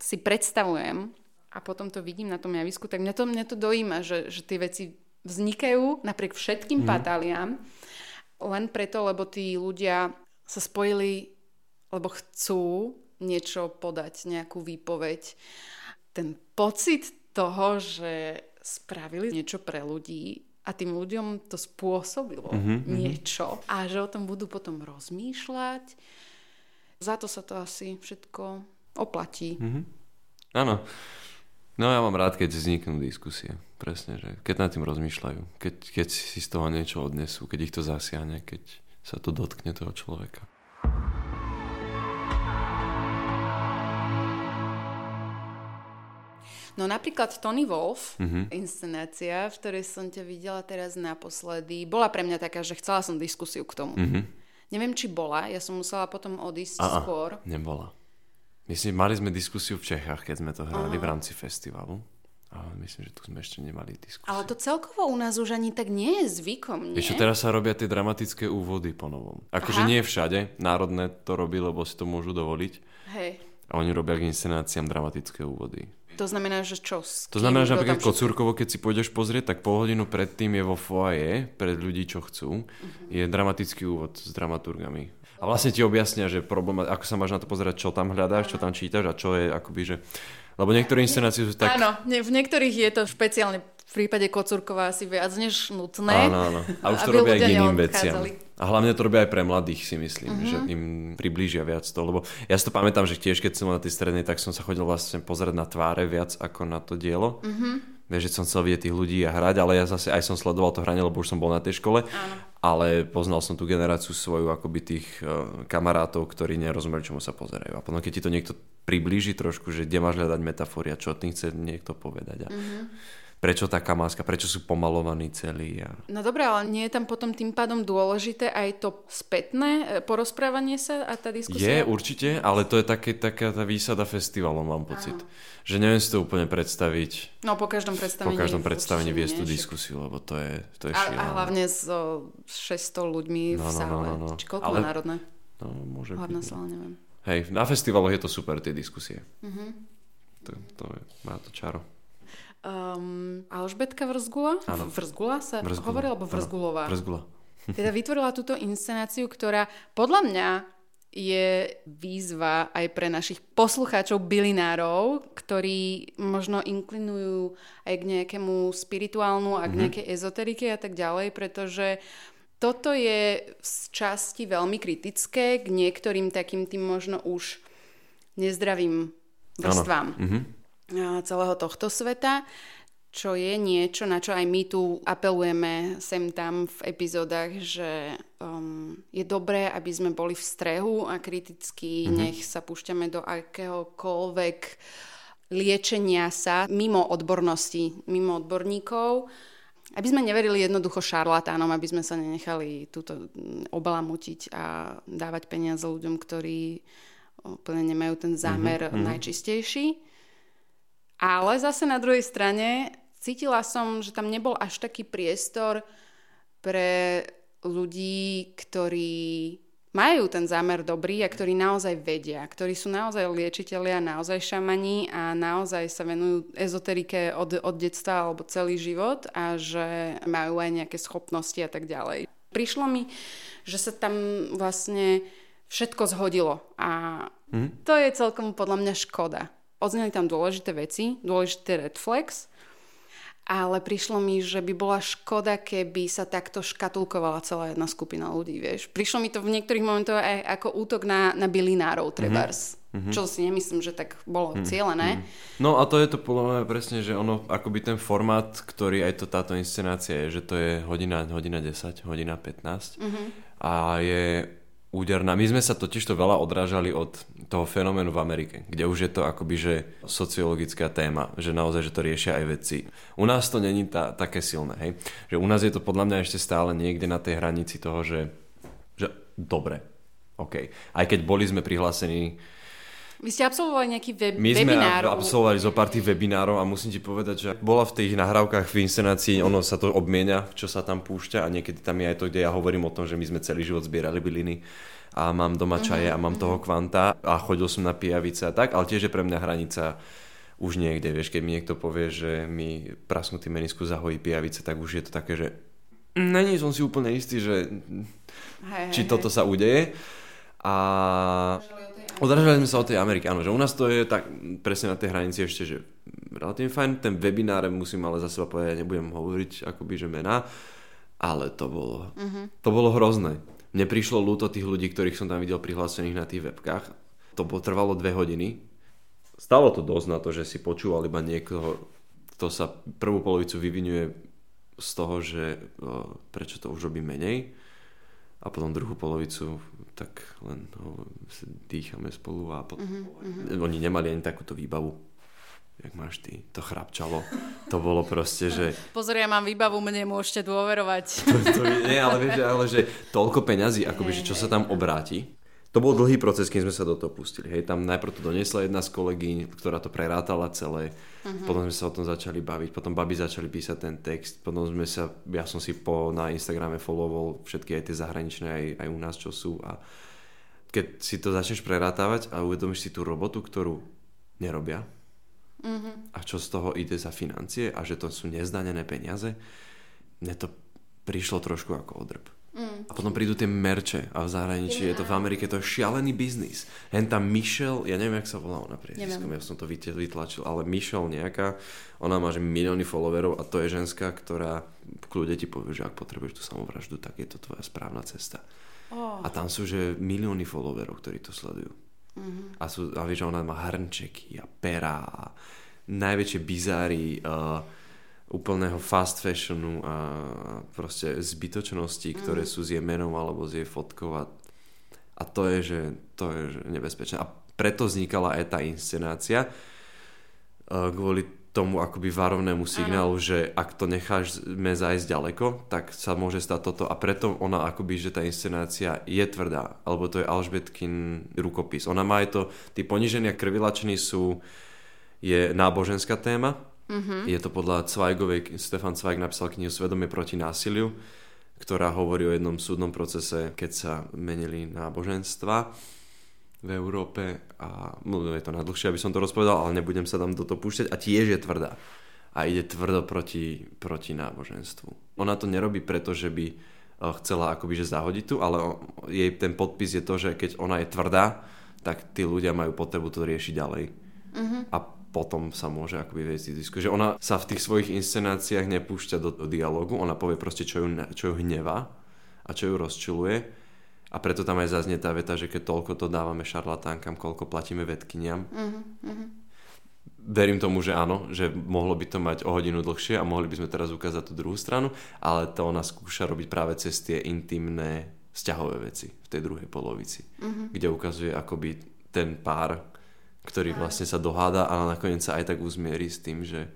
si predstavujem a potom to vidím na tom javisku, tak mňa to, mňa to dojíma, že, že tie veci vznikajú napriek všetkým mm. patáliám, len preto, lebo tí ľudia sa spojili, lebo chcú niečo podať, nejakú výpoveď. Ten pocit toho, že spravili niečo pre ľudí a tým ľuďom to spôsobilo mm-hmm, niečo a že o tom budú potom rozmýšľať, za to sa to asi všetko oplatí. Mm-hmm. Áno. No ja mám rád, keď vzniknú diskusie. Presne, že keď nad tým rozmýšľajú, keď, keď si z toho niečo odnesú, keď ich to zasiahne, keď sa to dotkne toho človeka. No napríklad Tony Wolf, mm-hmm. inscenácia, v ktorej som ťa videla teraz naposledy, bola pre mňa taká, že chcela som diskusiu k tomu. Mm-hmm. Neviem, či bola, ja som musela potom odísť Aha, skôr. nebola. Myslím, mali sme diskusiu v Čechách, keď sme to hrali Aha. v rámci festivalu. Ale myslím, že tu sme ešte nemali diskusiu. Ale to celkovo u nás už ani tak nie je zvykom, nie? Ešte teraz sa robia tie dramatické úvody po novom. Akože nie všade, národné to robí, lebo si to môžu dovoliť. Hej. A oni robia k inscenáciám dramatické úvody. To znamená, že čo? To znamená, že napríklad Kocúrkovo, keď si pôjdeš pozrieť, tak pol hodinu predtým je vo foaje, pred ľudí, čo chcú, je dramatický úvod s dramaturgami. A vlastne ti objasnia, že problém, ako sa máš na to pozerať, čo tam hľadáš, čo tam čítaš a čo je akoby, že... Lebo niektoré inscenácie sú tak... Áno, v niektorých je to špeciálne v prípade Kocúrkova asi viac než nutné. Áno, áno. A už to robia aj k iným veciam. A hlavne to robia aj pre mladých, si myslím, Mhm. že im priblížia viac to. Lebo ja si to pamätám, že tiež keď som na tej strednej, tak som sa chodil vlastne pozerať na tváre viac ako na to dielo. Mhm. Vieš, že som chcel vidieť tých ľudí a hrať, ale ja zase aj som sledoval to hranie, lebo už som bol na tej škole. Áno. Ale poznal som tú generáciu svoju akoby tých uh, kamarátov, ktorí nerozumeli, čomu sa pozerajú. A potom, keď ti to niekto priblíži trošku, že kde máš hľadať metafory a čo tým chce niekto povedať. A Mhm. prečo tá kamáska, prečo sú pomalovaní celí. A... No dobré, ale nie je tam potom tým pádom dôležité aj to spätné e, porozprávanie sa a tá Je diskusia? určite, ale to je také, taká tá výsada festivalom, mám pocit. Že neviem si to úplne predstaviť No po každom po predstavení. každom predstavení viesť tú diskusiu, lebo to je, to je A, a hlavne so 600 ľuďmi v No, no, no, sále. no, no. Či koľko Ale- národné? No, môže Hlavná byť. sála, neviem. Hej, na festivaloch je to super, tie diskusie. Mhm. To, to je, má to čaro. Um, Alžbetka Vrzgula? Áno. Vrzgula sa Vrzgula. hovorí, alebo Vrzgulová? Vrzgula. Teda vytvorila túto inscenáciu, ktorá podľa mňa je výzva aj pre našich poslucháčov bylinárov, ktorí možno inklinujú aj k nejakému spirituálnu a k nejakej ezoterike a tak ďalej, pretože toto je z časti veľmi kritické k niektorým takým tým možno už nezdravým vrstvám Mhm. a celého tohto sveta, čo je niečo, na čo aj my tu apelujeme sem tam v epizódach, že um, je dobré, aby sme boli v strehu a kriticky, mm-hmm. nech sa púšťame do akéhokoľvek liečenia sa mimo odbornosti, mimo odborníkov, aby sme neverili jednoducho šarlatánom, aby sme sa nenechali túto obalamutiť a dávať peniaze ľuďom, ktorí úplne nemajú ten zámer mm-hmm. najčistejší. Ale zase na druhej strane cítila som, že tam nebol až taký priestor pre ľudí, ktorí majú ten zámer dobrý a ktorí naozaj vedia, ktorí sú naozaj liečiteľia, naozaj šamani a naozaj sa venujú ezoterike od, od detstva alebo celý život a že majú aj nejaké schopnosti a tak ďalej. Prišlo mi, že sa tam vlastne všetko zhodilo a to je celkom podľa mňa škoda. Odzneli tam dôležité veci, dôležité red flags, ale prišlo mi, že by bola škoda, keby sa takto škatulkovala celá jedna skupina ľudí, vieš. Prišlo mi to v niektorých momentoch aj ako útok na, na bylinárov, trebárs. Mm-hmm. Čo si nemyslím, že tak bolo mm-hmm. cieľené. No a to je to podľa mňa presne, že ono, akoby ten formát, ktorý aj to táto inscenácia je, že to je hodina, hodina 10, hodina 15 mm-hmm. a je úderná. My sme sa totiž to veľa odrážali od toho fenoménu v Amerike, kde už je to akoby, že sociologická téma, že naozaj, že to riešia aj vedci. U nás to není tá, také silné, hej? Že u nás je to podľa mňa ešte stále niekde na tej hranici toho, že, že dobre, OK. Aj keď boli sme prihlásení Vy ste absolvovali nejaký web, my sme webinár. ab- absolvovali zo pár tých webinárov a musím ti povedať, že bola v tých nahrávkach v inscenácii, ono sa to obmienia, čo sa tam púšťa a niekedy tam je aj to, kde ja hovorím o tom, že my sme celý život zbierali byliny a mám doma čaje a mám toho kvanta a chodil som na pijavice a tak, ale tiež je pre mňa hranica už niekde, vieš, keď mi niekto povie, že mi prasknutý menisku zahojí pijavice, tak už je to také, že není som si úplne istý, že hej, či hej, toto sa udeje. A odrážali sme sa od tej Ameriky, áno, že u nás to je tak presne na tej hranici ešte, že relatívne fajn, ten webinár musím ale za seba povedať, nebudem hovoriť akoby, že mená, ale to bolo, uh-huh. to bolo hrozné. Mne prišlo ľúto tých ľudí, ktorých som tam videl prihlásených na tých webkách. To potrvalo dve hodiny. Stalo to dosť na to, že si počúval iba niekoho, kto sa prvú polovicu vyvinuje z toho, že o, prečo to už robí menej a potom druhú polovicu tak len ho, si dýchame spolu a potom... Uh-huh, uh-huh. Oni nemali ani takúto výbavu, jak máš ty, to chrapčalo. To bolo proste, že... Pozor, ja mám výbavu, mne môžete dôverovať. To, to, nie, ale vieš, ale že toľko peňazí, akoby, že čo sa tam obráti. To bol dlhý proces, kým sme sa do toho pustili. Hej, tam najprv to doniesla jedna z kolegyň, ktorá to prerátala celé. Uh-huh. Potom sme sa o tom začali baviť. Potom babi začali písať ten text. Potom sme sa, ja som si po, na Instagrame followol všetky aj tie zahraničné, aj, aj u nás, čo sú. A keď si to začneš prerátavať a uvedomíš si tú robotu, ktorú nerobia, a čo z toho ide za financie a že to sú nezdanené peniaze, mne to prišlo trošku ako odrb. Mm. A potom prídu tie merče a v zahraničí yeah. je to v Amerike, to je šialený biznis. Hen tam Michelle, ja neviem, jak sa volá ona priezviskom, ja som to vytlačil, ale Michelle nejaká, ona má že milióny followerov a to je ženská, ktorá kľude ti povie, že ak potrebuješ tú samovraždu, tak je to tvoja správna cesta. Oh. A tam sú že milióny followerov, ktorí to sledujú. Mm-hmm. A, sú, a vieš, ona má hrnčeky a perá a najväčšie bizáry uh, úplného fast fashionu a proste zbytočnosti, ktoré mm. sú s jej menom alebo s jej fotkou a, a to je, že, to je že nebezpečné. A preto vznikala aj tá inscenácia uh, kvôli tomu akoby varovnému signálu, Aha. že ak to necháme zájsť ďaleko, tak sa môže stať toto a preto ona akoby, že tá inscenácia je tvrdá, alebo to je Alžbetkin rukopis. Ona má aj to, tí poniženia krvilačení sú, je náboženská téma, Mm-hmm. Je to podľa Zweigovej, Stefan Zweig napísal knihu Svedomie proti násiliu, ktorá hovorí o jednom súdnom procese, keď sa menili náboženstva v Európe a no, je to najdlhšie, aby som to rozpovedal, ale nebudem sa tam do toho púšťať a tiež je tvrdá. A ide tvrdo proti, proti náboženstvu. Ona to nerobí preto, že by eh, chcela akoby že zahodiť tu, ale jej ten podpis je to, že keď ona je tvrdá, tak tí ľudia majú potrebu to riešiť ďalej. Mm-hmm. A potom sa môže akoby viesť diskusie. Že ona sa v tých svojich inscenáciách nepúšťa do, do dialogu, ona povie proste, čo ju, čo ju hnevá a čo ju rozčuluje. A preto tam aj zaznie tá veta, že keď toľko to dávame šarlatánkam, koľko platíme vedkyniam. Mm-hmm. Verím tomu, že áno, že mohlo by to mať o hodinu dlhšie a mohli by sme teraz ukázať tú druhú stranu, ale to ona skúša robiť práve cez tie intimné vzťahové veci v tej druhej polovici, mm-hmm. kde ukazuje akoby ten pár ktorý vlastne sa doháda, ale nakoniec sa aj tak uzmierí s tým, že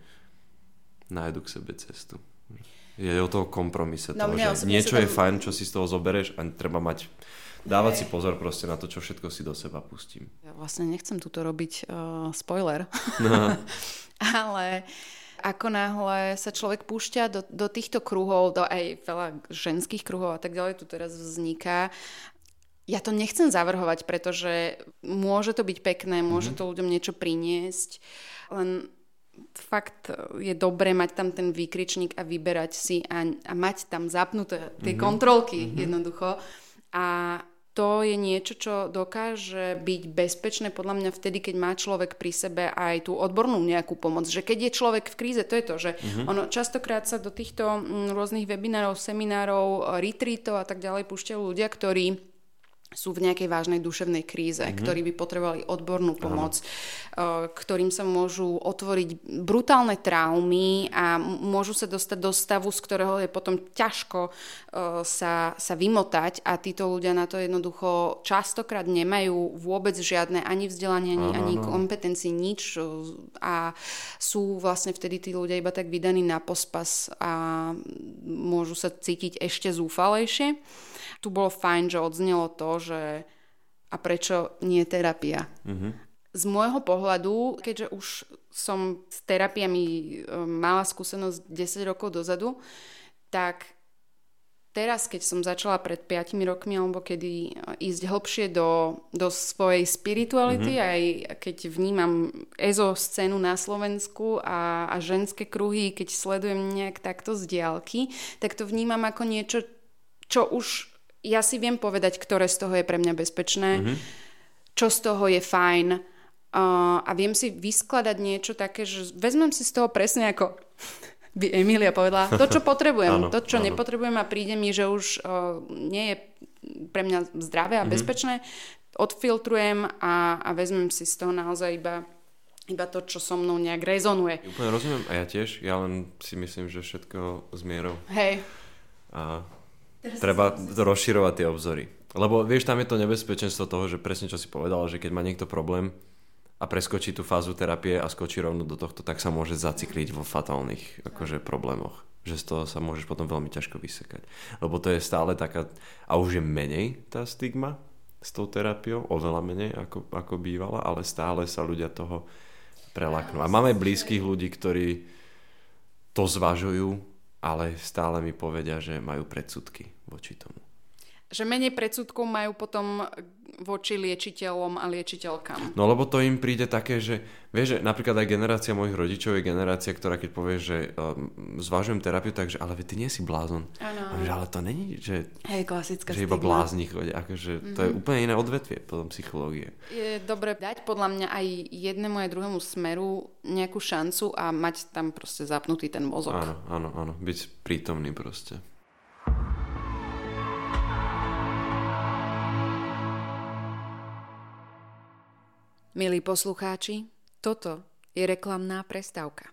nájdu k sebe cestu. Je o toho kompromise. No, toho, že niečo tam... je fajn, čo si z toho zobereš a treba mať dávať si pozor proste na to, čo všetko si do seba pustím. Ja vlastne nechcem túto robiť uh, spoiler, no. ale ako náhle sa človek púšťa do, do týchto kruhov, do aj veľa ženských kruhov a tak ďalej tu teraz vzniká, ja to nechcem zavrhovať, pretože môže to byť pekné, môže mm-hmm. to ľuďom niečo priniesť, len fakt je dobré mať tam ten výkričník a vyberať si a, a mať tam zapnuté tie mm-hmm. kontrolky mm-hmm. jednoducho. A to je niečo, čo dokáže byť bezpečné podľa mňa vtedy, keď má človek pri sebe aj tú odbornú nejakú pomoc. Že keď je človek v kríze, to je to, že mm-hmm. ono častokrát sa do týchto mm, rôznych webinárov, seminárov, retreatov a tak ďalej púšťajú ľudia, ktorí sú v nejakej vážnej duševnej kríze, mm-hmm. ktorí by potrebovali odbornú pomoc, Áno. ktorým sa môžu otvoriť brutálne traumy a môžu sa dostať do stavu, z ktorého je potom ťažko sa, sa vymotať a títo ľudia na to jednoducho častokrát nemajú vôbec žiadne ani vzdelanie, ani, ani kompetencii, nič a sú vlastne vtedy tí ľudia iba tak vydaní na pospas a môžu sa cítiť ešte zúfalejšie tu bolo fajn, že odznelo to, že a prečo nie terapia. Mm-hmm. Z môjho pohľadu, keďže už som s terapiami e, mala skúsenosť 10 rokov dozadu, tak teraz, keď som začala pred 5 rokmi, alebo kedy e, ísť hlbšie do, do svojej spirituality, mm-hmm. aj keď vnímam EZO scénu na Slovensku a, a ženské kruhy, keď sledujem nejak takto z diálky, tak to vnímam ako niečo, čo už ja si viem povedať, ktoré z toho je pre mňa bezpečné, mm-hmm. čo z toho je fajn uh, a viem si vyskladať niečo také, že vezmem si z toho presne ako by Emília povedala, to, čo potrebujem, áno, to, čo áno. nepotrebujem a príde mi, že už uh, nie je pre mňa zdravé a mm-hmm. bezpečné, odfiltrujem a, a vezmem si z toho naozaj iba iba to, čo so mnou nejak rezonuje. Úplne rozumiem a ja tiež, ja len si myslím, že všetko s mierou. Hej. A Treba rozširovať tie obzory. Lebo vieš, tam je to nebezpečenstvo toho, že presne čo si povedal, že keď má niekto problém a preskočí tú fázu terapie a skočí rovno do tohto, tak sa môže zacikliť vo fatálnych akože, problémoch. Že z toho sa môžeš potom veľmi ťažko vysekať. Lebo to je stále taká, a už je menej tá stigma s tou terapiou, oveľa menej ako, ako bývala, ale stále sa ľudia toho prelaknú. A máme blízkych ľudí, ktorí to zvažujú ale stále mi povedia, že majú predsudky voči tomu. Že menej predsudkov majú potom voči liečiteľom a liečiteľkám. No lebo to im príde také, že vieš, že napríklad aj generácia mojich rodičov je generácia, ktorá keď povie, že um, zvažujem terapiu, takže ale ty nie si blázon. Áno. že, ale to není, že, Hej, klasická že iba blázni chodia. Akože mm-hmm. to je úplne iné odvetvie potom psychológie. Je dobre dať podľa mňa aj jednému aj druhému smeru nejakú šancu a mať tam proste zapnutý ten mozog. Áno, áno, áno. Byť prítomný proste. Milí poslucháči, toto je reklamná prestávka.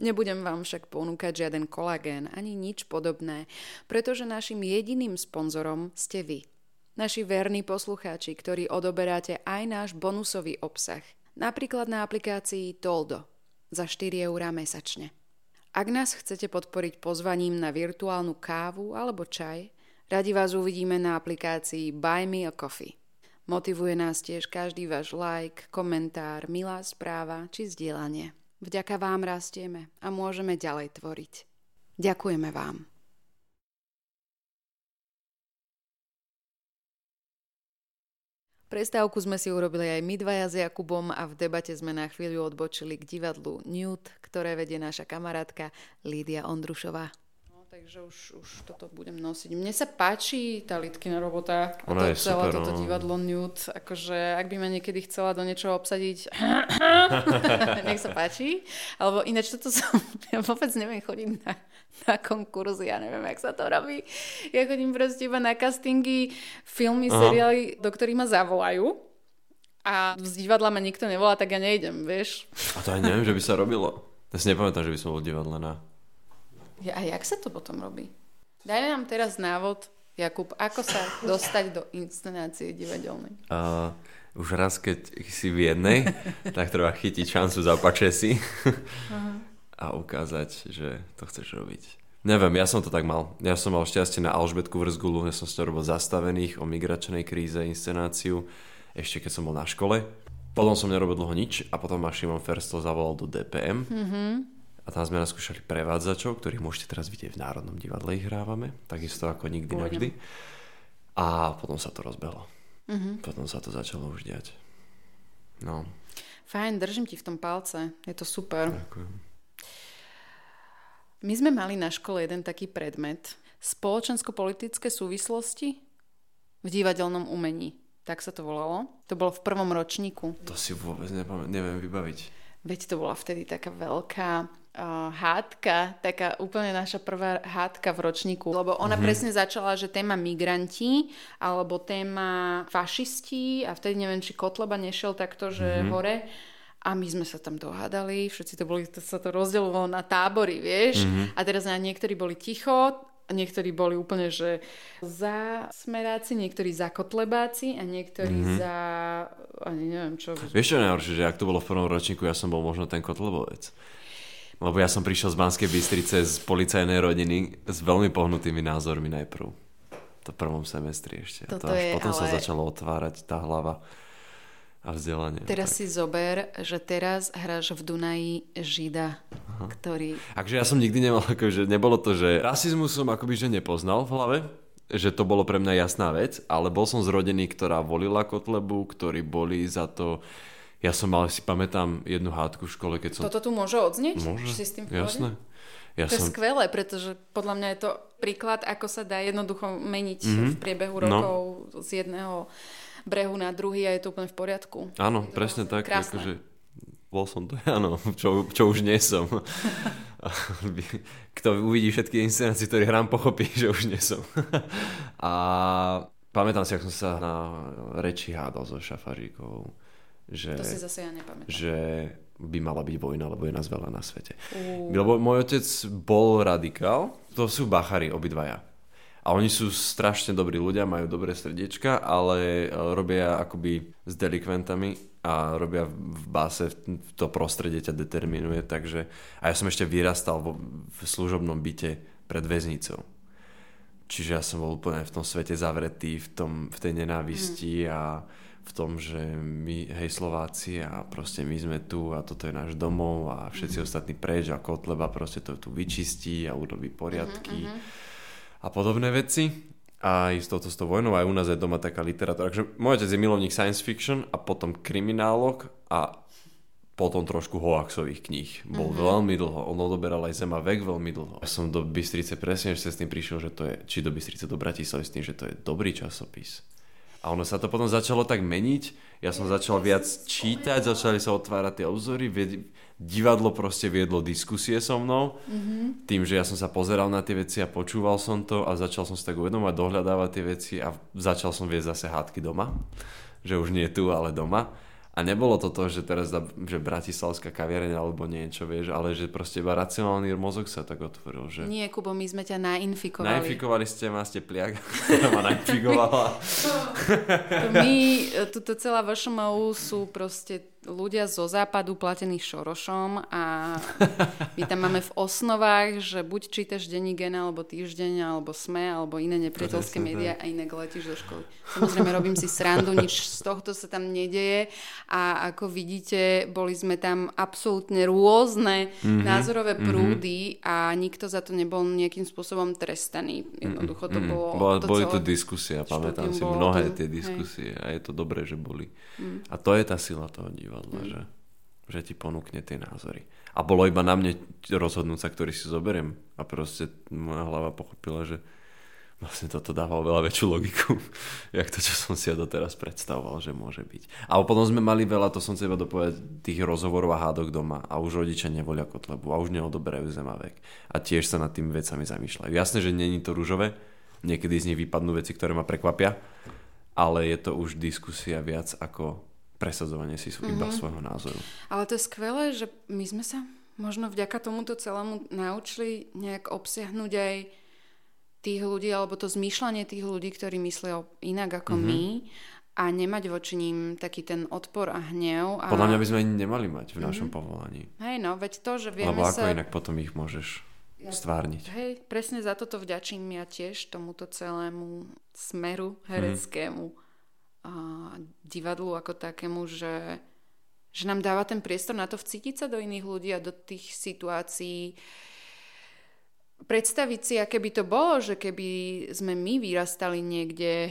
Nebudem vám však ponúkať žiaden kolagén ani nič podobné, pretože našim jediným sponzorom ste vy. Naši verní poslucháči, ktorí odoberáte aj náš bonusový obsah, napríklad na aplikácii Toldo za 4 eurá mesačne. Ak nás chcete podporiť pozvaním na virtuálnu kávu alebo čaj, radi vás uvidíme na aplikácii Buy Me a Coffee. Motivuje nás tiež každý váš like, komentár, milá správa či zdieľanie. Vďaka vám rastieme a môžeme ďalej tvoriť. Ďakujeme vám. Prestávku sme si urobili aj my dvaja s Jakubom a v debate sme na chvíľu odbočili k divadlu Newt, ktoré vedie naša kamarátka Lídia Ondrušová. Takže už, už toto budem nosiť. Mne sa páči tá Litkina robota a Ona to je celé super, toto no. divadlo Newt. Akože ak by ma niekedy chcela do niečoho obsadiť, nech sa páči. Alebo ináč toto som, ja vôbec neviem chodiť na, na konkurzy, ja neviem, jak sa to robí. Ja chodím proste iba na castingy, filmy, Aha. seriály, do ktorých ma zavolajú. A z divadla ma nikto nevolá, tak ja nejdem, vieš. A to aj neviem, že by sa robilo. Ja si nepamätám, že by som bol v divadle na... A jak sa to potom robí? Daj nám teraz návod, Jakub, ako sa dostať do inscenácie divadelnej. Uh, už raz, keď si v jednej, tak treba chytiť šancu zapače si a ukázať, že to chceš robiť. Neviem, ja som to tak mal. Ja som mal šťastie na Alžbetku Vrzgulu, ja som si to robil zastavených o migračnej kríze, inscenáciu, ešte keď som bol na škole. Potom som nerobil dlho nič a potom ma Šimon Ferstl zavolal do DPM. Mm-hmm. A tam sme naskúšali prevádzačov, ktorých môžete teraz vidieť v Národnom divadle, ich hrávame, takisto ako nikdy Pôjdem. navždy. A potom sa to rozbehlo. Mm-hmm. Potom sa to začalo už diať. No, Fajn, držím ti v tom palce, je to super. ďakujem. My sme mali na škole jeden taký predmet, spoločensko-politické súvislosti v divadelnom umení. Tak sa to volalo. To bolo v prvom ročníku. To si vôbec nepamä- neviem vybaviť. Veď to bola vtedy taká veľká uh, hádka, taká úplne naša prvá hádka v ročníku. Lebo ona mm-hmm. presne začala, že téma migranti, alebo téma fašisti a vtedy neviem, či Kotleba nešiel takto, že mm-hmm. hore. A my sme sa tam dohádali, všetci to boli, to sa to rozdelovalo na tábory, vieš. Mm-hmm. A teraz na niektorí boli ticho, niektorí boli úplne, že za smeráci, niektorí za kotlebáci a niektorí mm-hmm. za, ani neviem čo. Vieš čo najhoršie, že ak to bolo v prvom ročníku, ja som bol možno ten kotlebovec. Lebo ja som prišiel z Banskej Bystrice z policajnej rodiny s veľmi pohnutými názormi najprv. To v prvom semestri ešte. A to Toto až je potom sa ale- začalo otvárať tá hlava a vzdelanie. Teraz tak. si zober, že teraz hráš v Dunaji Žida, ktorý... Takže ja som nikdy nemal, akože nebolo to, že rasizmus som akoby že nepoznal v hlave, že to bolo pre mňa jasná vec, ale bol som z rodiny, ktorá volila Kotlebu, ktorí boli za to... Ja som mal, si pamätám, jednu hádku v škole, keď som... Toto tu môže odznieť? Môže, si s tým jasné. Ja To je som... skvelé, pretože podľa mňa je to príklad, ako sa dá jednoducho meniť Mhm. mm-hmm. v priebehu No. rokov z jedného brehu na druhý a je to úplne v poriadku. Áno, presne tak. krásne. Akože, bol som to, áno, čo, čo už nie som. Kto uvidí všetky inscenácie, ktoré hrám, pochopí, že už nie som. A pamätám si, ako som sa na reči hádal so Šafaríkou, že, To si zase ja nepamätám. že by mala byť vojna, lebo je nás veľa na svete. Ú. Lebo môj otec bol radikál, to sú bachari obidvaja. A oni sú strašne dobrí ľudia, majú dobré srdiečka, ale e, robia akoby s delikventami a robia v báse, to prostredie ťa determinuje, takže... A ja som ešte vyrastal vo, v služobnom byte pred väznicou. Čiže ja som bol úplne v tom svete zavretý, v, tom, v tej nenávisti mm. a v tom, že my, hej Slováci a proste my sme tu a toto je náš domov a všetci mm. ostatní preč a Kotleba proste to tu vyčistí a urobí poriadky. Mm-hmm a podobné veci. a aj s touto s tou vojnou, aj u nás je doma taká literatúra. Takže môj otec je milovník science fiction a potom kriminálok a potom trošku hoaxových kníh. Bol mm-hmm. veľmi dlho. On odoberal aj Zema vek veľmi dlho. Ja som do Bystrice presne, že sa s tým prišiel, že to je, či do Bystrice, do Bratislavy s tým, že to je dobrý časopis. A ono sa to potom začalo tak meniť. Ja som začal viac čítať, začali sa otvárať tie obzory, divadlo proste viedlo diskusie so mnou, mm-hmm. tým, že ja som sa pozeral na tie veci a počúval som to a začal som si tak uvedomať, dohľadávať tie veci a začal som viesť zase hádky doma, že už nie tu, ale doma. A nebolo to to, že teraz, že bratislavská kaviareň alebo niečo, vieš, ale že proste iba racionálny mozog sa tak otvoril. Že... Nie, Kubo, my sme ťa nainfikovali. Nainfikovali ste ma, ste pliak. ma nainfikovala. my, tuto celá vaša sú proste ľudia zo západu platení Šorošom a my tam máme v osnovách, že buď čítaš denní gen alebo týždeň, alebo SME, alebo iné nepriateľské médiá a inak letíš do školy. Samozrejme robím si srandu, nič z tohto sa tam nedeje a ako vidíte, boli sme tam absolútne rôzne mm-hmm. názorové mhm. prúdy mm-hmm. a nikto za to nebol nejakým spôsobom trestaný. Jednoducho to mm-hmm. bolo... Bola, to boli to diskusia, pamätám si mnohé to, tie diskusie hej. a je to dobré, že boli. Mm. A to je tá sila toho divadla divadla, mm. že, že ti ponúkne tie názory. A bolo iba na mne rozhodnúť sa, ktorý si zoberiem. A proste moja hlava pochopila, že vlastne toto dávalo veľa väčšiu logiku, jak to, čo som si ja doteraz predstavoval, že môže byť. A potom sme mali veľa, to som si iba dopovedať, tých rozhovorov a hádok doma a už rodičia nevolia kotlebu a už neodoberajú zemavek. A tiež sa nad tými vecami zamýšľajú. Jasné, že není to rúžové, niekedy z nich vypadnú veci, ktoré ma prekvapia, ale je to už diskusia viac ako presadzovanie si mm-hmm. iba mhm. svojho názoru. Ale to je skvelé, že my sme sa možno vďaka tomuto celému naučili nejak obsiahnuť aj tých ľudí, alebo to zmýšľanie tých ľudí, ktorí myslia inak ako mm-hmm. my a nemať voči ním taký ten odpor a hnev. A... Podľa mňa by sme ani nemali mať v našom mm-hmm. povolaní. Hej, no, veď to, že vieme Lebo ako sa... inak potom ich môžeš ja, stvárniť. Hej, presne za toto vďačím ja tiež tomuto celému smeru hereckému. Mm divadlu ako takému, že, že nám dáva ten priestor na to vcítiť sa do iných ľudí a do tých situácií. Predstaviť si, aké by to bolo, že keby sme my vyrastali niekde,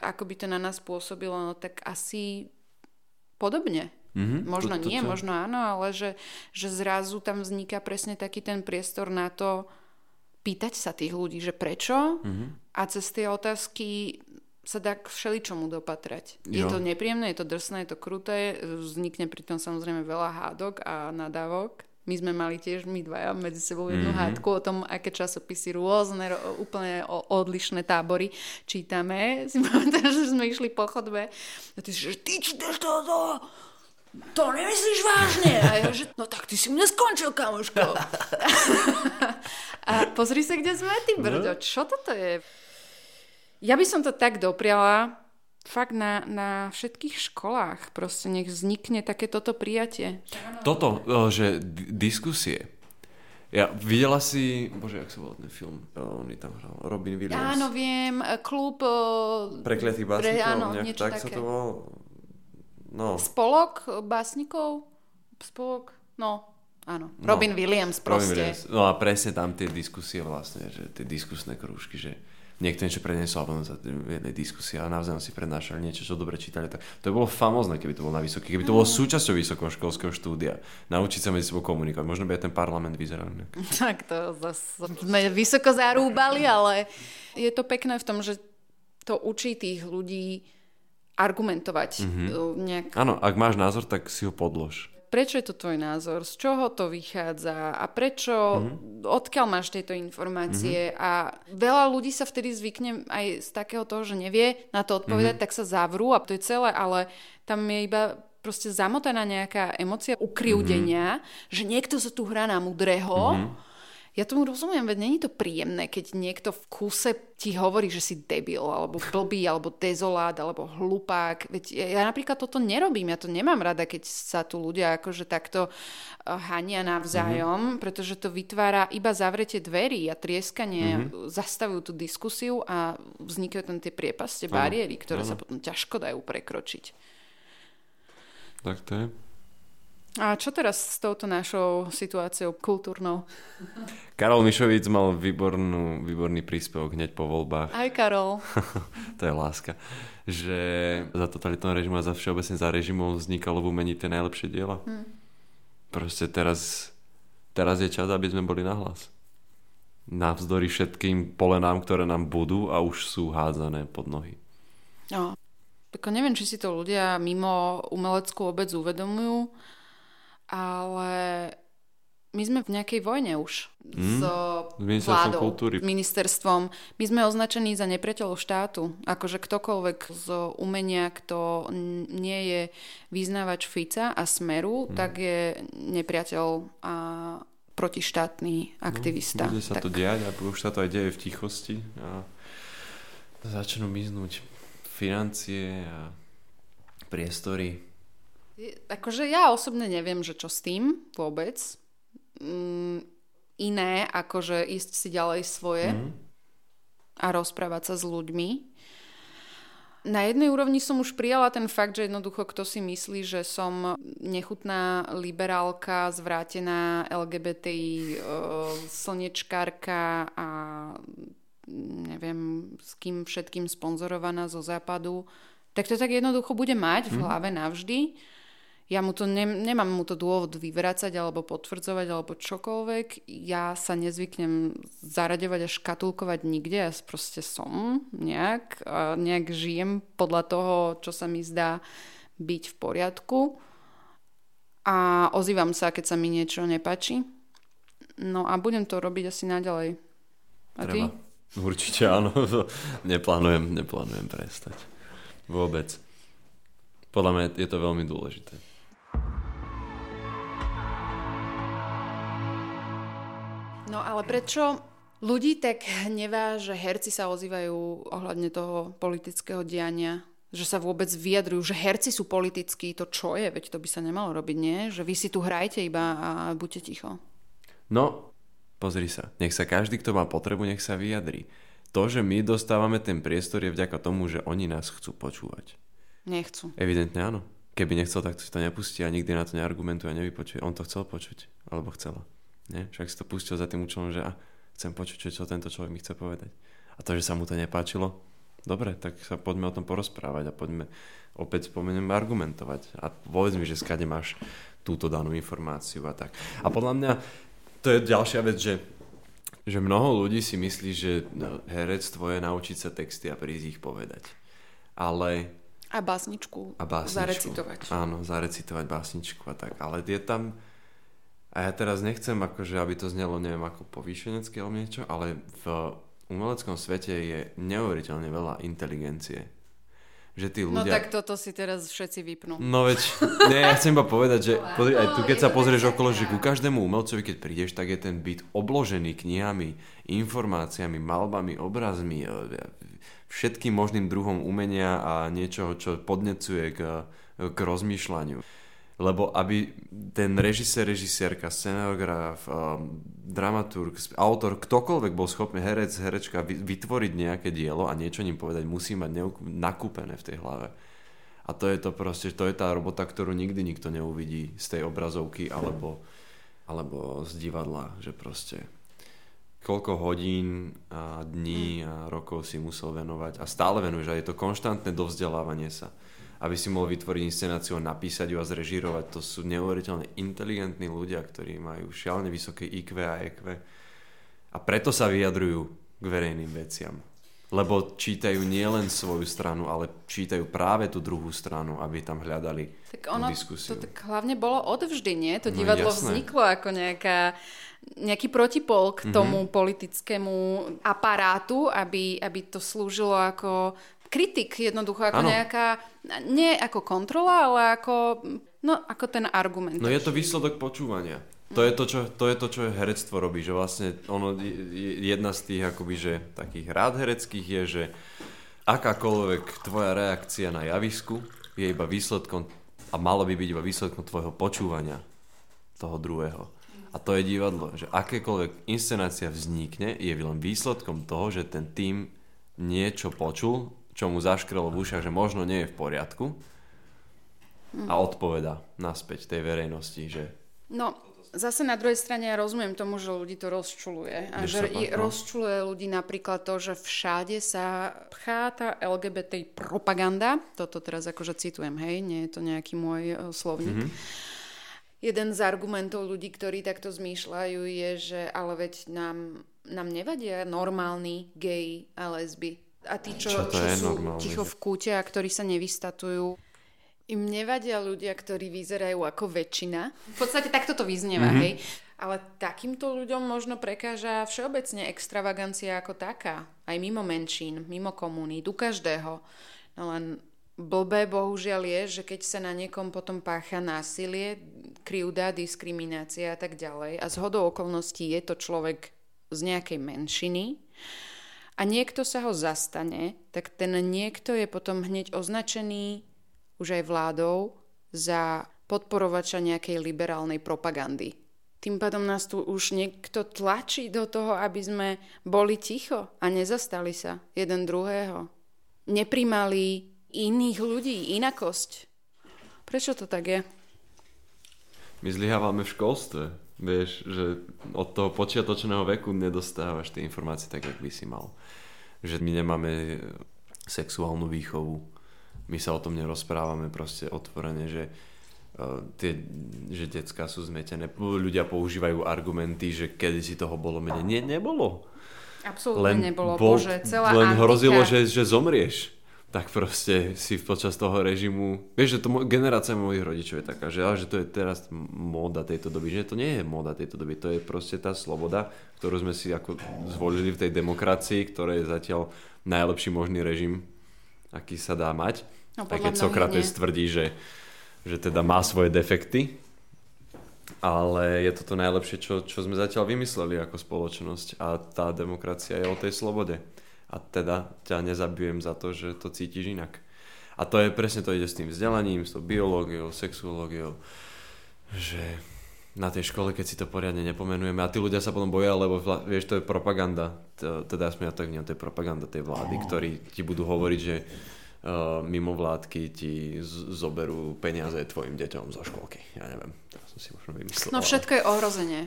ako by to na nás pôsobilo, no tak asi podobne. Mm-hmm, možno to, to, nie, to. možno áno, ale že, že zrazu tam vzniká presne taký ten priestor na to pýtať sa tých ľudí, že prečo mm-hmm. a cez tie otázky sa dá k všeličomu dopatrať. Jo. Je to nepríjemné, je to drsné, je to kruté, vznikne pri tom samozrejme veľa hádok a nadávok. My sme mali tiež, my dvaja, medzi sebou jednu mm-hmm. hádku o tom, aké časopisy rôzne, úplne odlišné tábory čítame. Si pamätám, že sme išli po chodbe a ty že ty čítaš to, to, nemyslíš vážne? A ja, že no tak ty si mne skončil, kamoško. a pozri sa, kde sme, ty brďo, čo toto je? Ja by som to tak dopriala, fakt na, na všetkých školách proste nech vznikne také toto prijatie. Toto, že d- diskusie. Ja videla si, bože, jak sa volá ten film, on tam hral, Robin Williams. Áno, viem, klub... Prekletých básnikov, pre, áno, nejak tak také. sa to volal. No. Spolok básnikov? Spolok, no, áno. No. Robin Williams proste. Robin Williams. No a presne tam tie diskusie vlastne, že tie diskusné krúžky, že niekto niečo predniesol alebo sa v jednej diskusii a navzájom si prednášali niečo, čo dobre čítali. Tak to by bolo famózne, keby to bolo na vysoký, keby to bolo súčasťou vysokoškolského štúdia. Naučiť sa medzi sebou komunikovať. Možno by aj ten parlament vyzeral. Tak to zase sme vysoko zarúbali, ale je to pekné v tom, že to učí tých ľudí argumentovať. Mm-hmm. Nejak... Áno, ak máš názor, tak si ho podlož prečo je to tvoj názor, z čoho to vychádza a prečo, mm-hmm. odkiaľ máš tieto informácie mm-hmm. a veľa ľudí sa vtedy zvykne aj z takého toho, že nevie na to odpovedať, mm-hmm. tak sa zavrú a to je celé, ale tam je iba proste zamotaná nejaká emocia ukriúdenia, mm-hmm. že niekto sa tu hrá na mudrého mm-hmm ja tomu rozumiem, veď není to príjemné, keď niekto v kuse ti hovorí, že si debil, alebo blbý, alebo dezolát, alebo hlupák. Veď ja, ja napríklad toto nerobím, ja to nemám rada, keď sa tu ľudia akože takto eh, hania navzájom, mm-hmm. pretože to vytvára iba zavretie dverí a trieskanie, mm-hmm. zastavujú tú diskusiu a vznikajú tam tie priepaste, bariéry, ktoré ano. sa potom ťažko dajú prekročiť. Tak to je. A čo teraz s touto našou situáciou kultúrnou? Karol Mišovic mal výbornú, výborný príspevok hneď po voľbách. Aj Karol. to je láska. Že za totalitného režimu a za všeobecne za režimom vznikalo v umení tie najlepšie diela. Hmm. Proste teraz, teraz je čas, aby sme boli nahlas. Navzdory všetkým polenám, ktoré nám budú a už sú hádzané pod nohy. No, tak neviem, či si to ľudia mimo umeleckú obec uvedomujú, ale my sme v nejakej vojne už mm, s vládou, kultúry. ministerstvom. My sme označení za nepriateľov štátu. Akože ktokoľvek z umenia, kto nie je vyznávač Fica a Smeru, mm. tak je nepriateľ a protištátny aktivista. No, bude sa tak. to diať a už sa to aj deje v tichosti a začnú miznúť financie a priestory Akože ja osobne neviem, že čo s tým vôbec. Mm, iné, akože ísť si ďalej svoje mm. a rozprávať sa s ľuďmi. Na jednej úrovni som už prijala ten fakt, že jednoducho kto si myslí, že som nechutná liberálka, zvrátená LGBTI, e, slnečkárka a neviem s kým všetkým sponzorovaná zo západu, tak to tak jednoducho bude mať v mhm. hlave navždy ja mu to ne, nemám mu to dôvod vyvracať alebo potvrdzovať alebo čokoľvek. Ja sa nezvyknem zaraďovať a škatulkovať nikde. Ja proste som nejak, nejak žijem podľa toho, čo sa mi zdá byť v poriadku. A ozývam sa, keď sa mi niečo nepačí. No a budem to robiť asi naďalej. A Treba. ty? Určite áno. neplánujem, neplánujem prestať. Vôbec. Podľa mňa je to veľmi dôležité. No ale prečo ľudí tak hnevá, že herci sa ozývajú ohľadne toho politického diania? Že sa vôbec vyjadrujú, že herci sú politickí, to čo je? Veď to by sa nemalo robiť, nie? Že vy si tu hrajte iba a buďte ticho. No, pozri sa. Nech sa každý, kto má potrebu, nech sa vyjadri. To, že my dostávame ten priestor, je vďaka tomu, že oni nás chcú počúvať. Nechcú. Evidentne áno. Keby nechcel, tak to nepustí a nikdy na to neargumentuje a nevypočuje. On to chcel počuť. Alebo chcela. Nie? Však si to pustil za tým účelom, že a, chcem počuť, čo tento človek mi chce povedať. A to, že sa mu to nepáčilo, dobre, tak sa poďme o tom porozprávať a poďme opäť spomeniem argumentovať. A povedz mi, že skade máš túto danú informáciu a tak. A podľa mňa to je ďalšia vec, že, že mnoho ľudí si myslí, že no, herectvo je naučiť sa texty a prísť ich povedať. Ale... A básničku, a básničku zarecitovať. Áno, zarecitovať básničku a tak. Ale je tam a ja teraz nechcem, akože, aby to znelo, neviem, ako povýšenecké alebo niečo, ale v umeleckom svete je neuveriteľne veľa inteligencie. Že tí no ľudia... No tak toto si teraz všetci vypnú. No veď, nie, ja chcem iba povedať, že pozri, aj tu keď sa pozrieš okolo, že ku každému umelcovi, keď prídeš, tak je ten byt obložený knihami, informáciami, malbami, obrazmi, e, všetkým možným druhom umenia a niečoho, čo podnecuje k, k rozmýšľaniu lebo aby ten režisér, režisérka, scenograf, um, dramaturg, autor, ktokoľvek bol schopný, herec, herečka, vytvoriť nejaké dielo a niečo ním povedať, musí mať neuk- nakúpené v tej hlave. A to je to proste, to je tá robota, ktorú nikdy nikto neuvidí z tej obrazovky alebo, alebo z divadla, že proste koľko hodín a dní a rokov si musel venovať a stále venuješ a je to konštantné dovzdelávanie sa aby si mohol vytvoriť inscenáciu napísať ju a zrežírovať. To sú neuveriteľne inteligentní ľudia, ktorí majú šialne vysoké IQ a EQ. A preto sa vyjadrujú k verejným veciam. Lebo čítajú nielen svoju stranu, ale čítajú práve tú druhú stranu, aby tam hľadali tak ono, diskusiu. To tak hlavne bolo odvždy, nie? To no divadlo no, vzniklo ako nejaká nejaký protipol k mhm. tomu mm-hmm. politickému aparátu, aby, aby to slúžilo ako kritik jednoducho, ako ano. nejaká, nie ako kontrola, ale ako, no, ako ten argument. No je to výsledok počúvania. To je to, čo, to je to, čo herectvo robí, že vlastne ono, jedna z tých akoby, že takých rád hereckých je, že akákoľvek tvoja reakcia na javisku je iba výsledkom a malo by byť iba výsledkom tvojho počúvania toho druhého. A to je divadlo, že akékoľvek inscenácia vznikne, je len výsledkom toho, že ten tým niečo počul čo mu zaškrelo v ušach, že možno nie je v poriadku a odpoveda naspäť tej verejnosti, že No, zase na druhej strane ja rozumiem tomu, že ľudí to rozčuluje. A Nech že i- no. rozčuluje ľudí napríklad to, že všade sa pchá tá LGBT propaganda. Toto teraz akože citujem, hej, nie je to nejaký môj uh, slovník. Jeden z argumentov ľudí, ktorí takto zmýšľajú, je, že ale veď nám, nám nevadia normálni gay a lesby. A tí, čo, Čo čo sú normálny? ticho v kúte a ktorí sa nevystatujú, im nevadia ľudia, ktorí vyzerajú ako väčšina. V podstate takto to vyznieva, mm-hmm. hej. Ale takýmto ľuďom možno prekáža všeobecne extravagancia ako taká. Aj mimo menšín, mimo komunít, u každého. No len blbé bohužiaľ je, že keď sa na niekom potom pácha násilie, krivda, diskriminácia a tak ďalej a z hodou okolností je to človek z nejakej menšiny a niekto sa ho zastane, tak ten niekto je potom hneď označený už aj vládou za podporovača nejakej liberálnej propagandy. Tým pádom nás tu už niekto tlačí do toho, aby sme boli ticho a nezastali sa jeden druhého. Neprimali iných ľudí, inakosť. Prečo to tak je? my zlyhávame v školstve. Vieš, že od toho počiatočného veku nedostávaš tie informácie tak, jak by si mal. Že my nemáme sexuálnu výchovu. My sa o tom nerozprávame proste otvorene, že uh, tie, že decka sú zmetené. Ľudia používajú argumenty, že kedy si toho bolo menej. Nie, nebolo. Absolútne nebolo. bol- Bože, celá len antika. hrozilo, že, že zomrieš. Tak proste si počas toho režimu... Vieš, že to mo- generácia mojich rodičov je taká, že, ale že to je teraz móda tejto doby. Že to nie je móda tejto doby, to je proste tá sloboda, ktorú sme si ako zvolili v tej demokracii, ktorá je zatiaľ najlepší možný režim, aký sa dá mať. No, Aj keď Sokrates tvrdí, že, že teda má svoje defekty, ale je to to najlepšie, čo, čo sme zatiaľ vymysleli ako spoločnosť a tá demokracia je o tej slobode. A teda ťa nezabijem za to, že to cítiš inak. A to je presne to ide s tým vzdelaním, s tou biológiou, sexuológiou, že na tej škole, keď si to poriadne nepomenujeme a tí ľudia sa potom boja, lebo vla, vieš, to je propaganda, teda aspoň ja tak vnímam, to je propaganda tej vlády, ktorí ti budú hovoriť, že uh, mimo vládky ti z- zoberú peniaze tvojim deťom zo školky. Ja neviem, teraz som si možno vymyslel. No všetko je ohrozenie.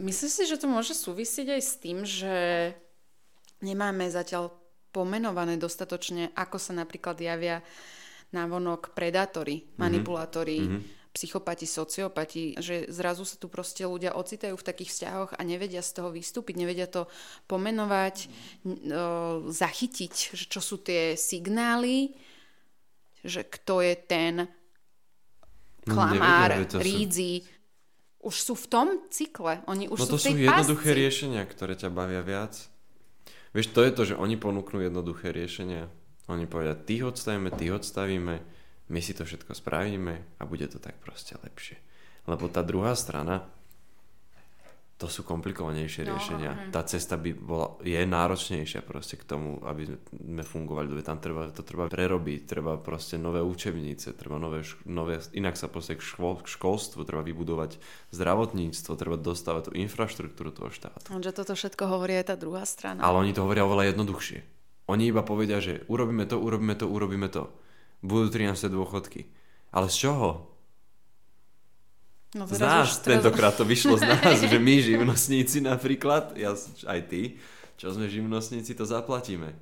Myslíš si, že to môže súvisieť aj s tým, že nemáme zatiaľ pomenované dostatočne, ako sa napríklad javia návonok predátori, manipulátori, psychopati, sociopati, že zrazu sa tu proste ľudia ocitajú v takých vzťahoch a nevedia z toho vystúpiť, nevedia to pomenovať, o, zachytiť, že čo sú tie signály, že kto je ten No, klamár, nevedia, sú- rídzi. Už sú v tom cykle. Oni už No sú to v tej sú jednoduché pásci. riešenia, ktoré ťa bavia viac. Vieš, to je to, že oni ponúknú jednoduché riešenia. Oni povedia, tých odstavíme, tých odstavíme, my si to všetko spravíme a bude to tak proste lepšie. Lebo tá druhá strana, to sú komplikovanejšie No, riešenia. hej. Tá cesta by bola, je náročnejšia proste k tomu, aby sme fungovali. Lebo Tam treba, to treba prerobiť, treba proste nové učebnice, treba nové, nové inak sa proste k, škôl, k školstvu, treba vybudovať zdravotníctvo, treba dostávať tú infraštruktúru toho štátu. Lenže toto všetko hovorí aj tá druhá strana. Ale oni to hovoria oveľa jednoduchšie. Oni iba povedia, že urobíme to, urobíme to, urobíme to. Budú 13. dôchodky. Ale z čoho? No Z nás. teraz- Tentokrát to vyšlo z nás, že my živnostníci napríklad, ja, aj ty, čo sme živnostníci, to zaplatíme.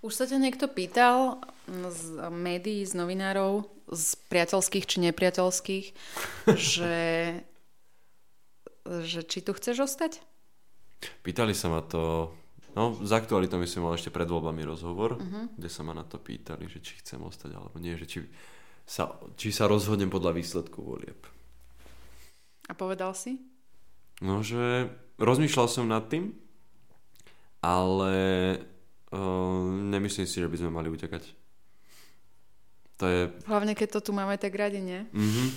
Už sa ťa niekto pýtal z médií, z novinárov, z priateľských či nepriateľských, že, že či tu chceš ostať? Pýtali sa ma to, no z aktualitou my sme mali ešte pred voľbami rozhovor, Mhm. kde sa ma na to pýtali, že či chcem ostať alebo nie, že či sa, či sa rozhodnem podľa výsledku volieb. A povedal si? No, že rozmýšľal som nad tým, ale uh, nemyslím si, že by sme mali utekať. To je, Hlavne, keď to tu máme tak radi, nie? mm-hmm,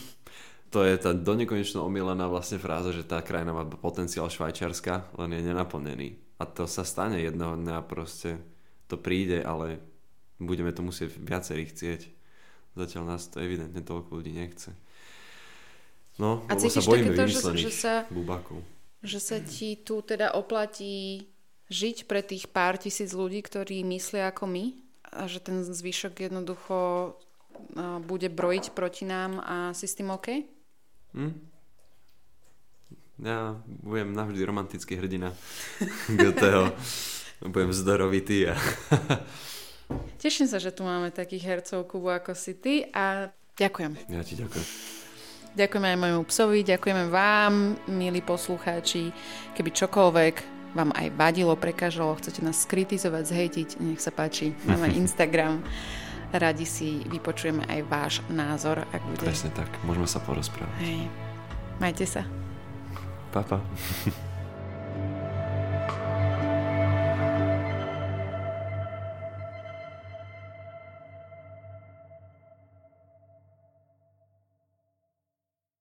to je tá donekonečno omielaná vlastne fráza, že tá krajina má potenciál Švajčiarska, len je nenaplnený. A to sa stane jednoho dňa proste, to príde, ale budeme to musieť viacerí chcieť. Zatiaľ nás to evidentne toľko ľudí nechce. No, A lebo sa cítiš bojíme takéto, že, že, sa, bubákov. že sa ti tu teda oplatí žiť pre tých pár tisíc ľudí, ktorí myslia ako my? A že ten zvyšok jednoducho bude brojiť proti nám a si s tým OK? Hm? Ja budem navždy romantický hrdina Goetheho. budem zdorovitý a... Teším sa, že tu máme takých hercov Kubu ako si ty a ďakujem. Ja ti ďakujem. Ďakujeme aj môjmu psovi, ďakujeme vám, milí poslucháči. Keby čokoľvek vám aj vadilo, prekážalo, chcete nás skritizovať, zhejtiť, nech sa páči, máme Instagram. Radi si vypočujeme aj váš názor, ak bude. Presne tak, môžeme sa porozprávať. Hej. Majte sa. Pa, pa.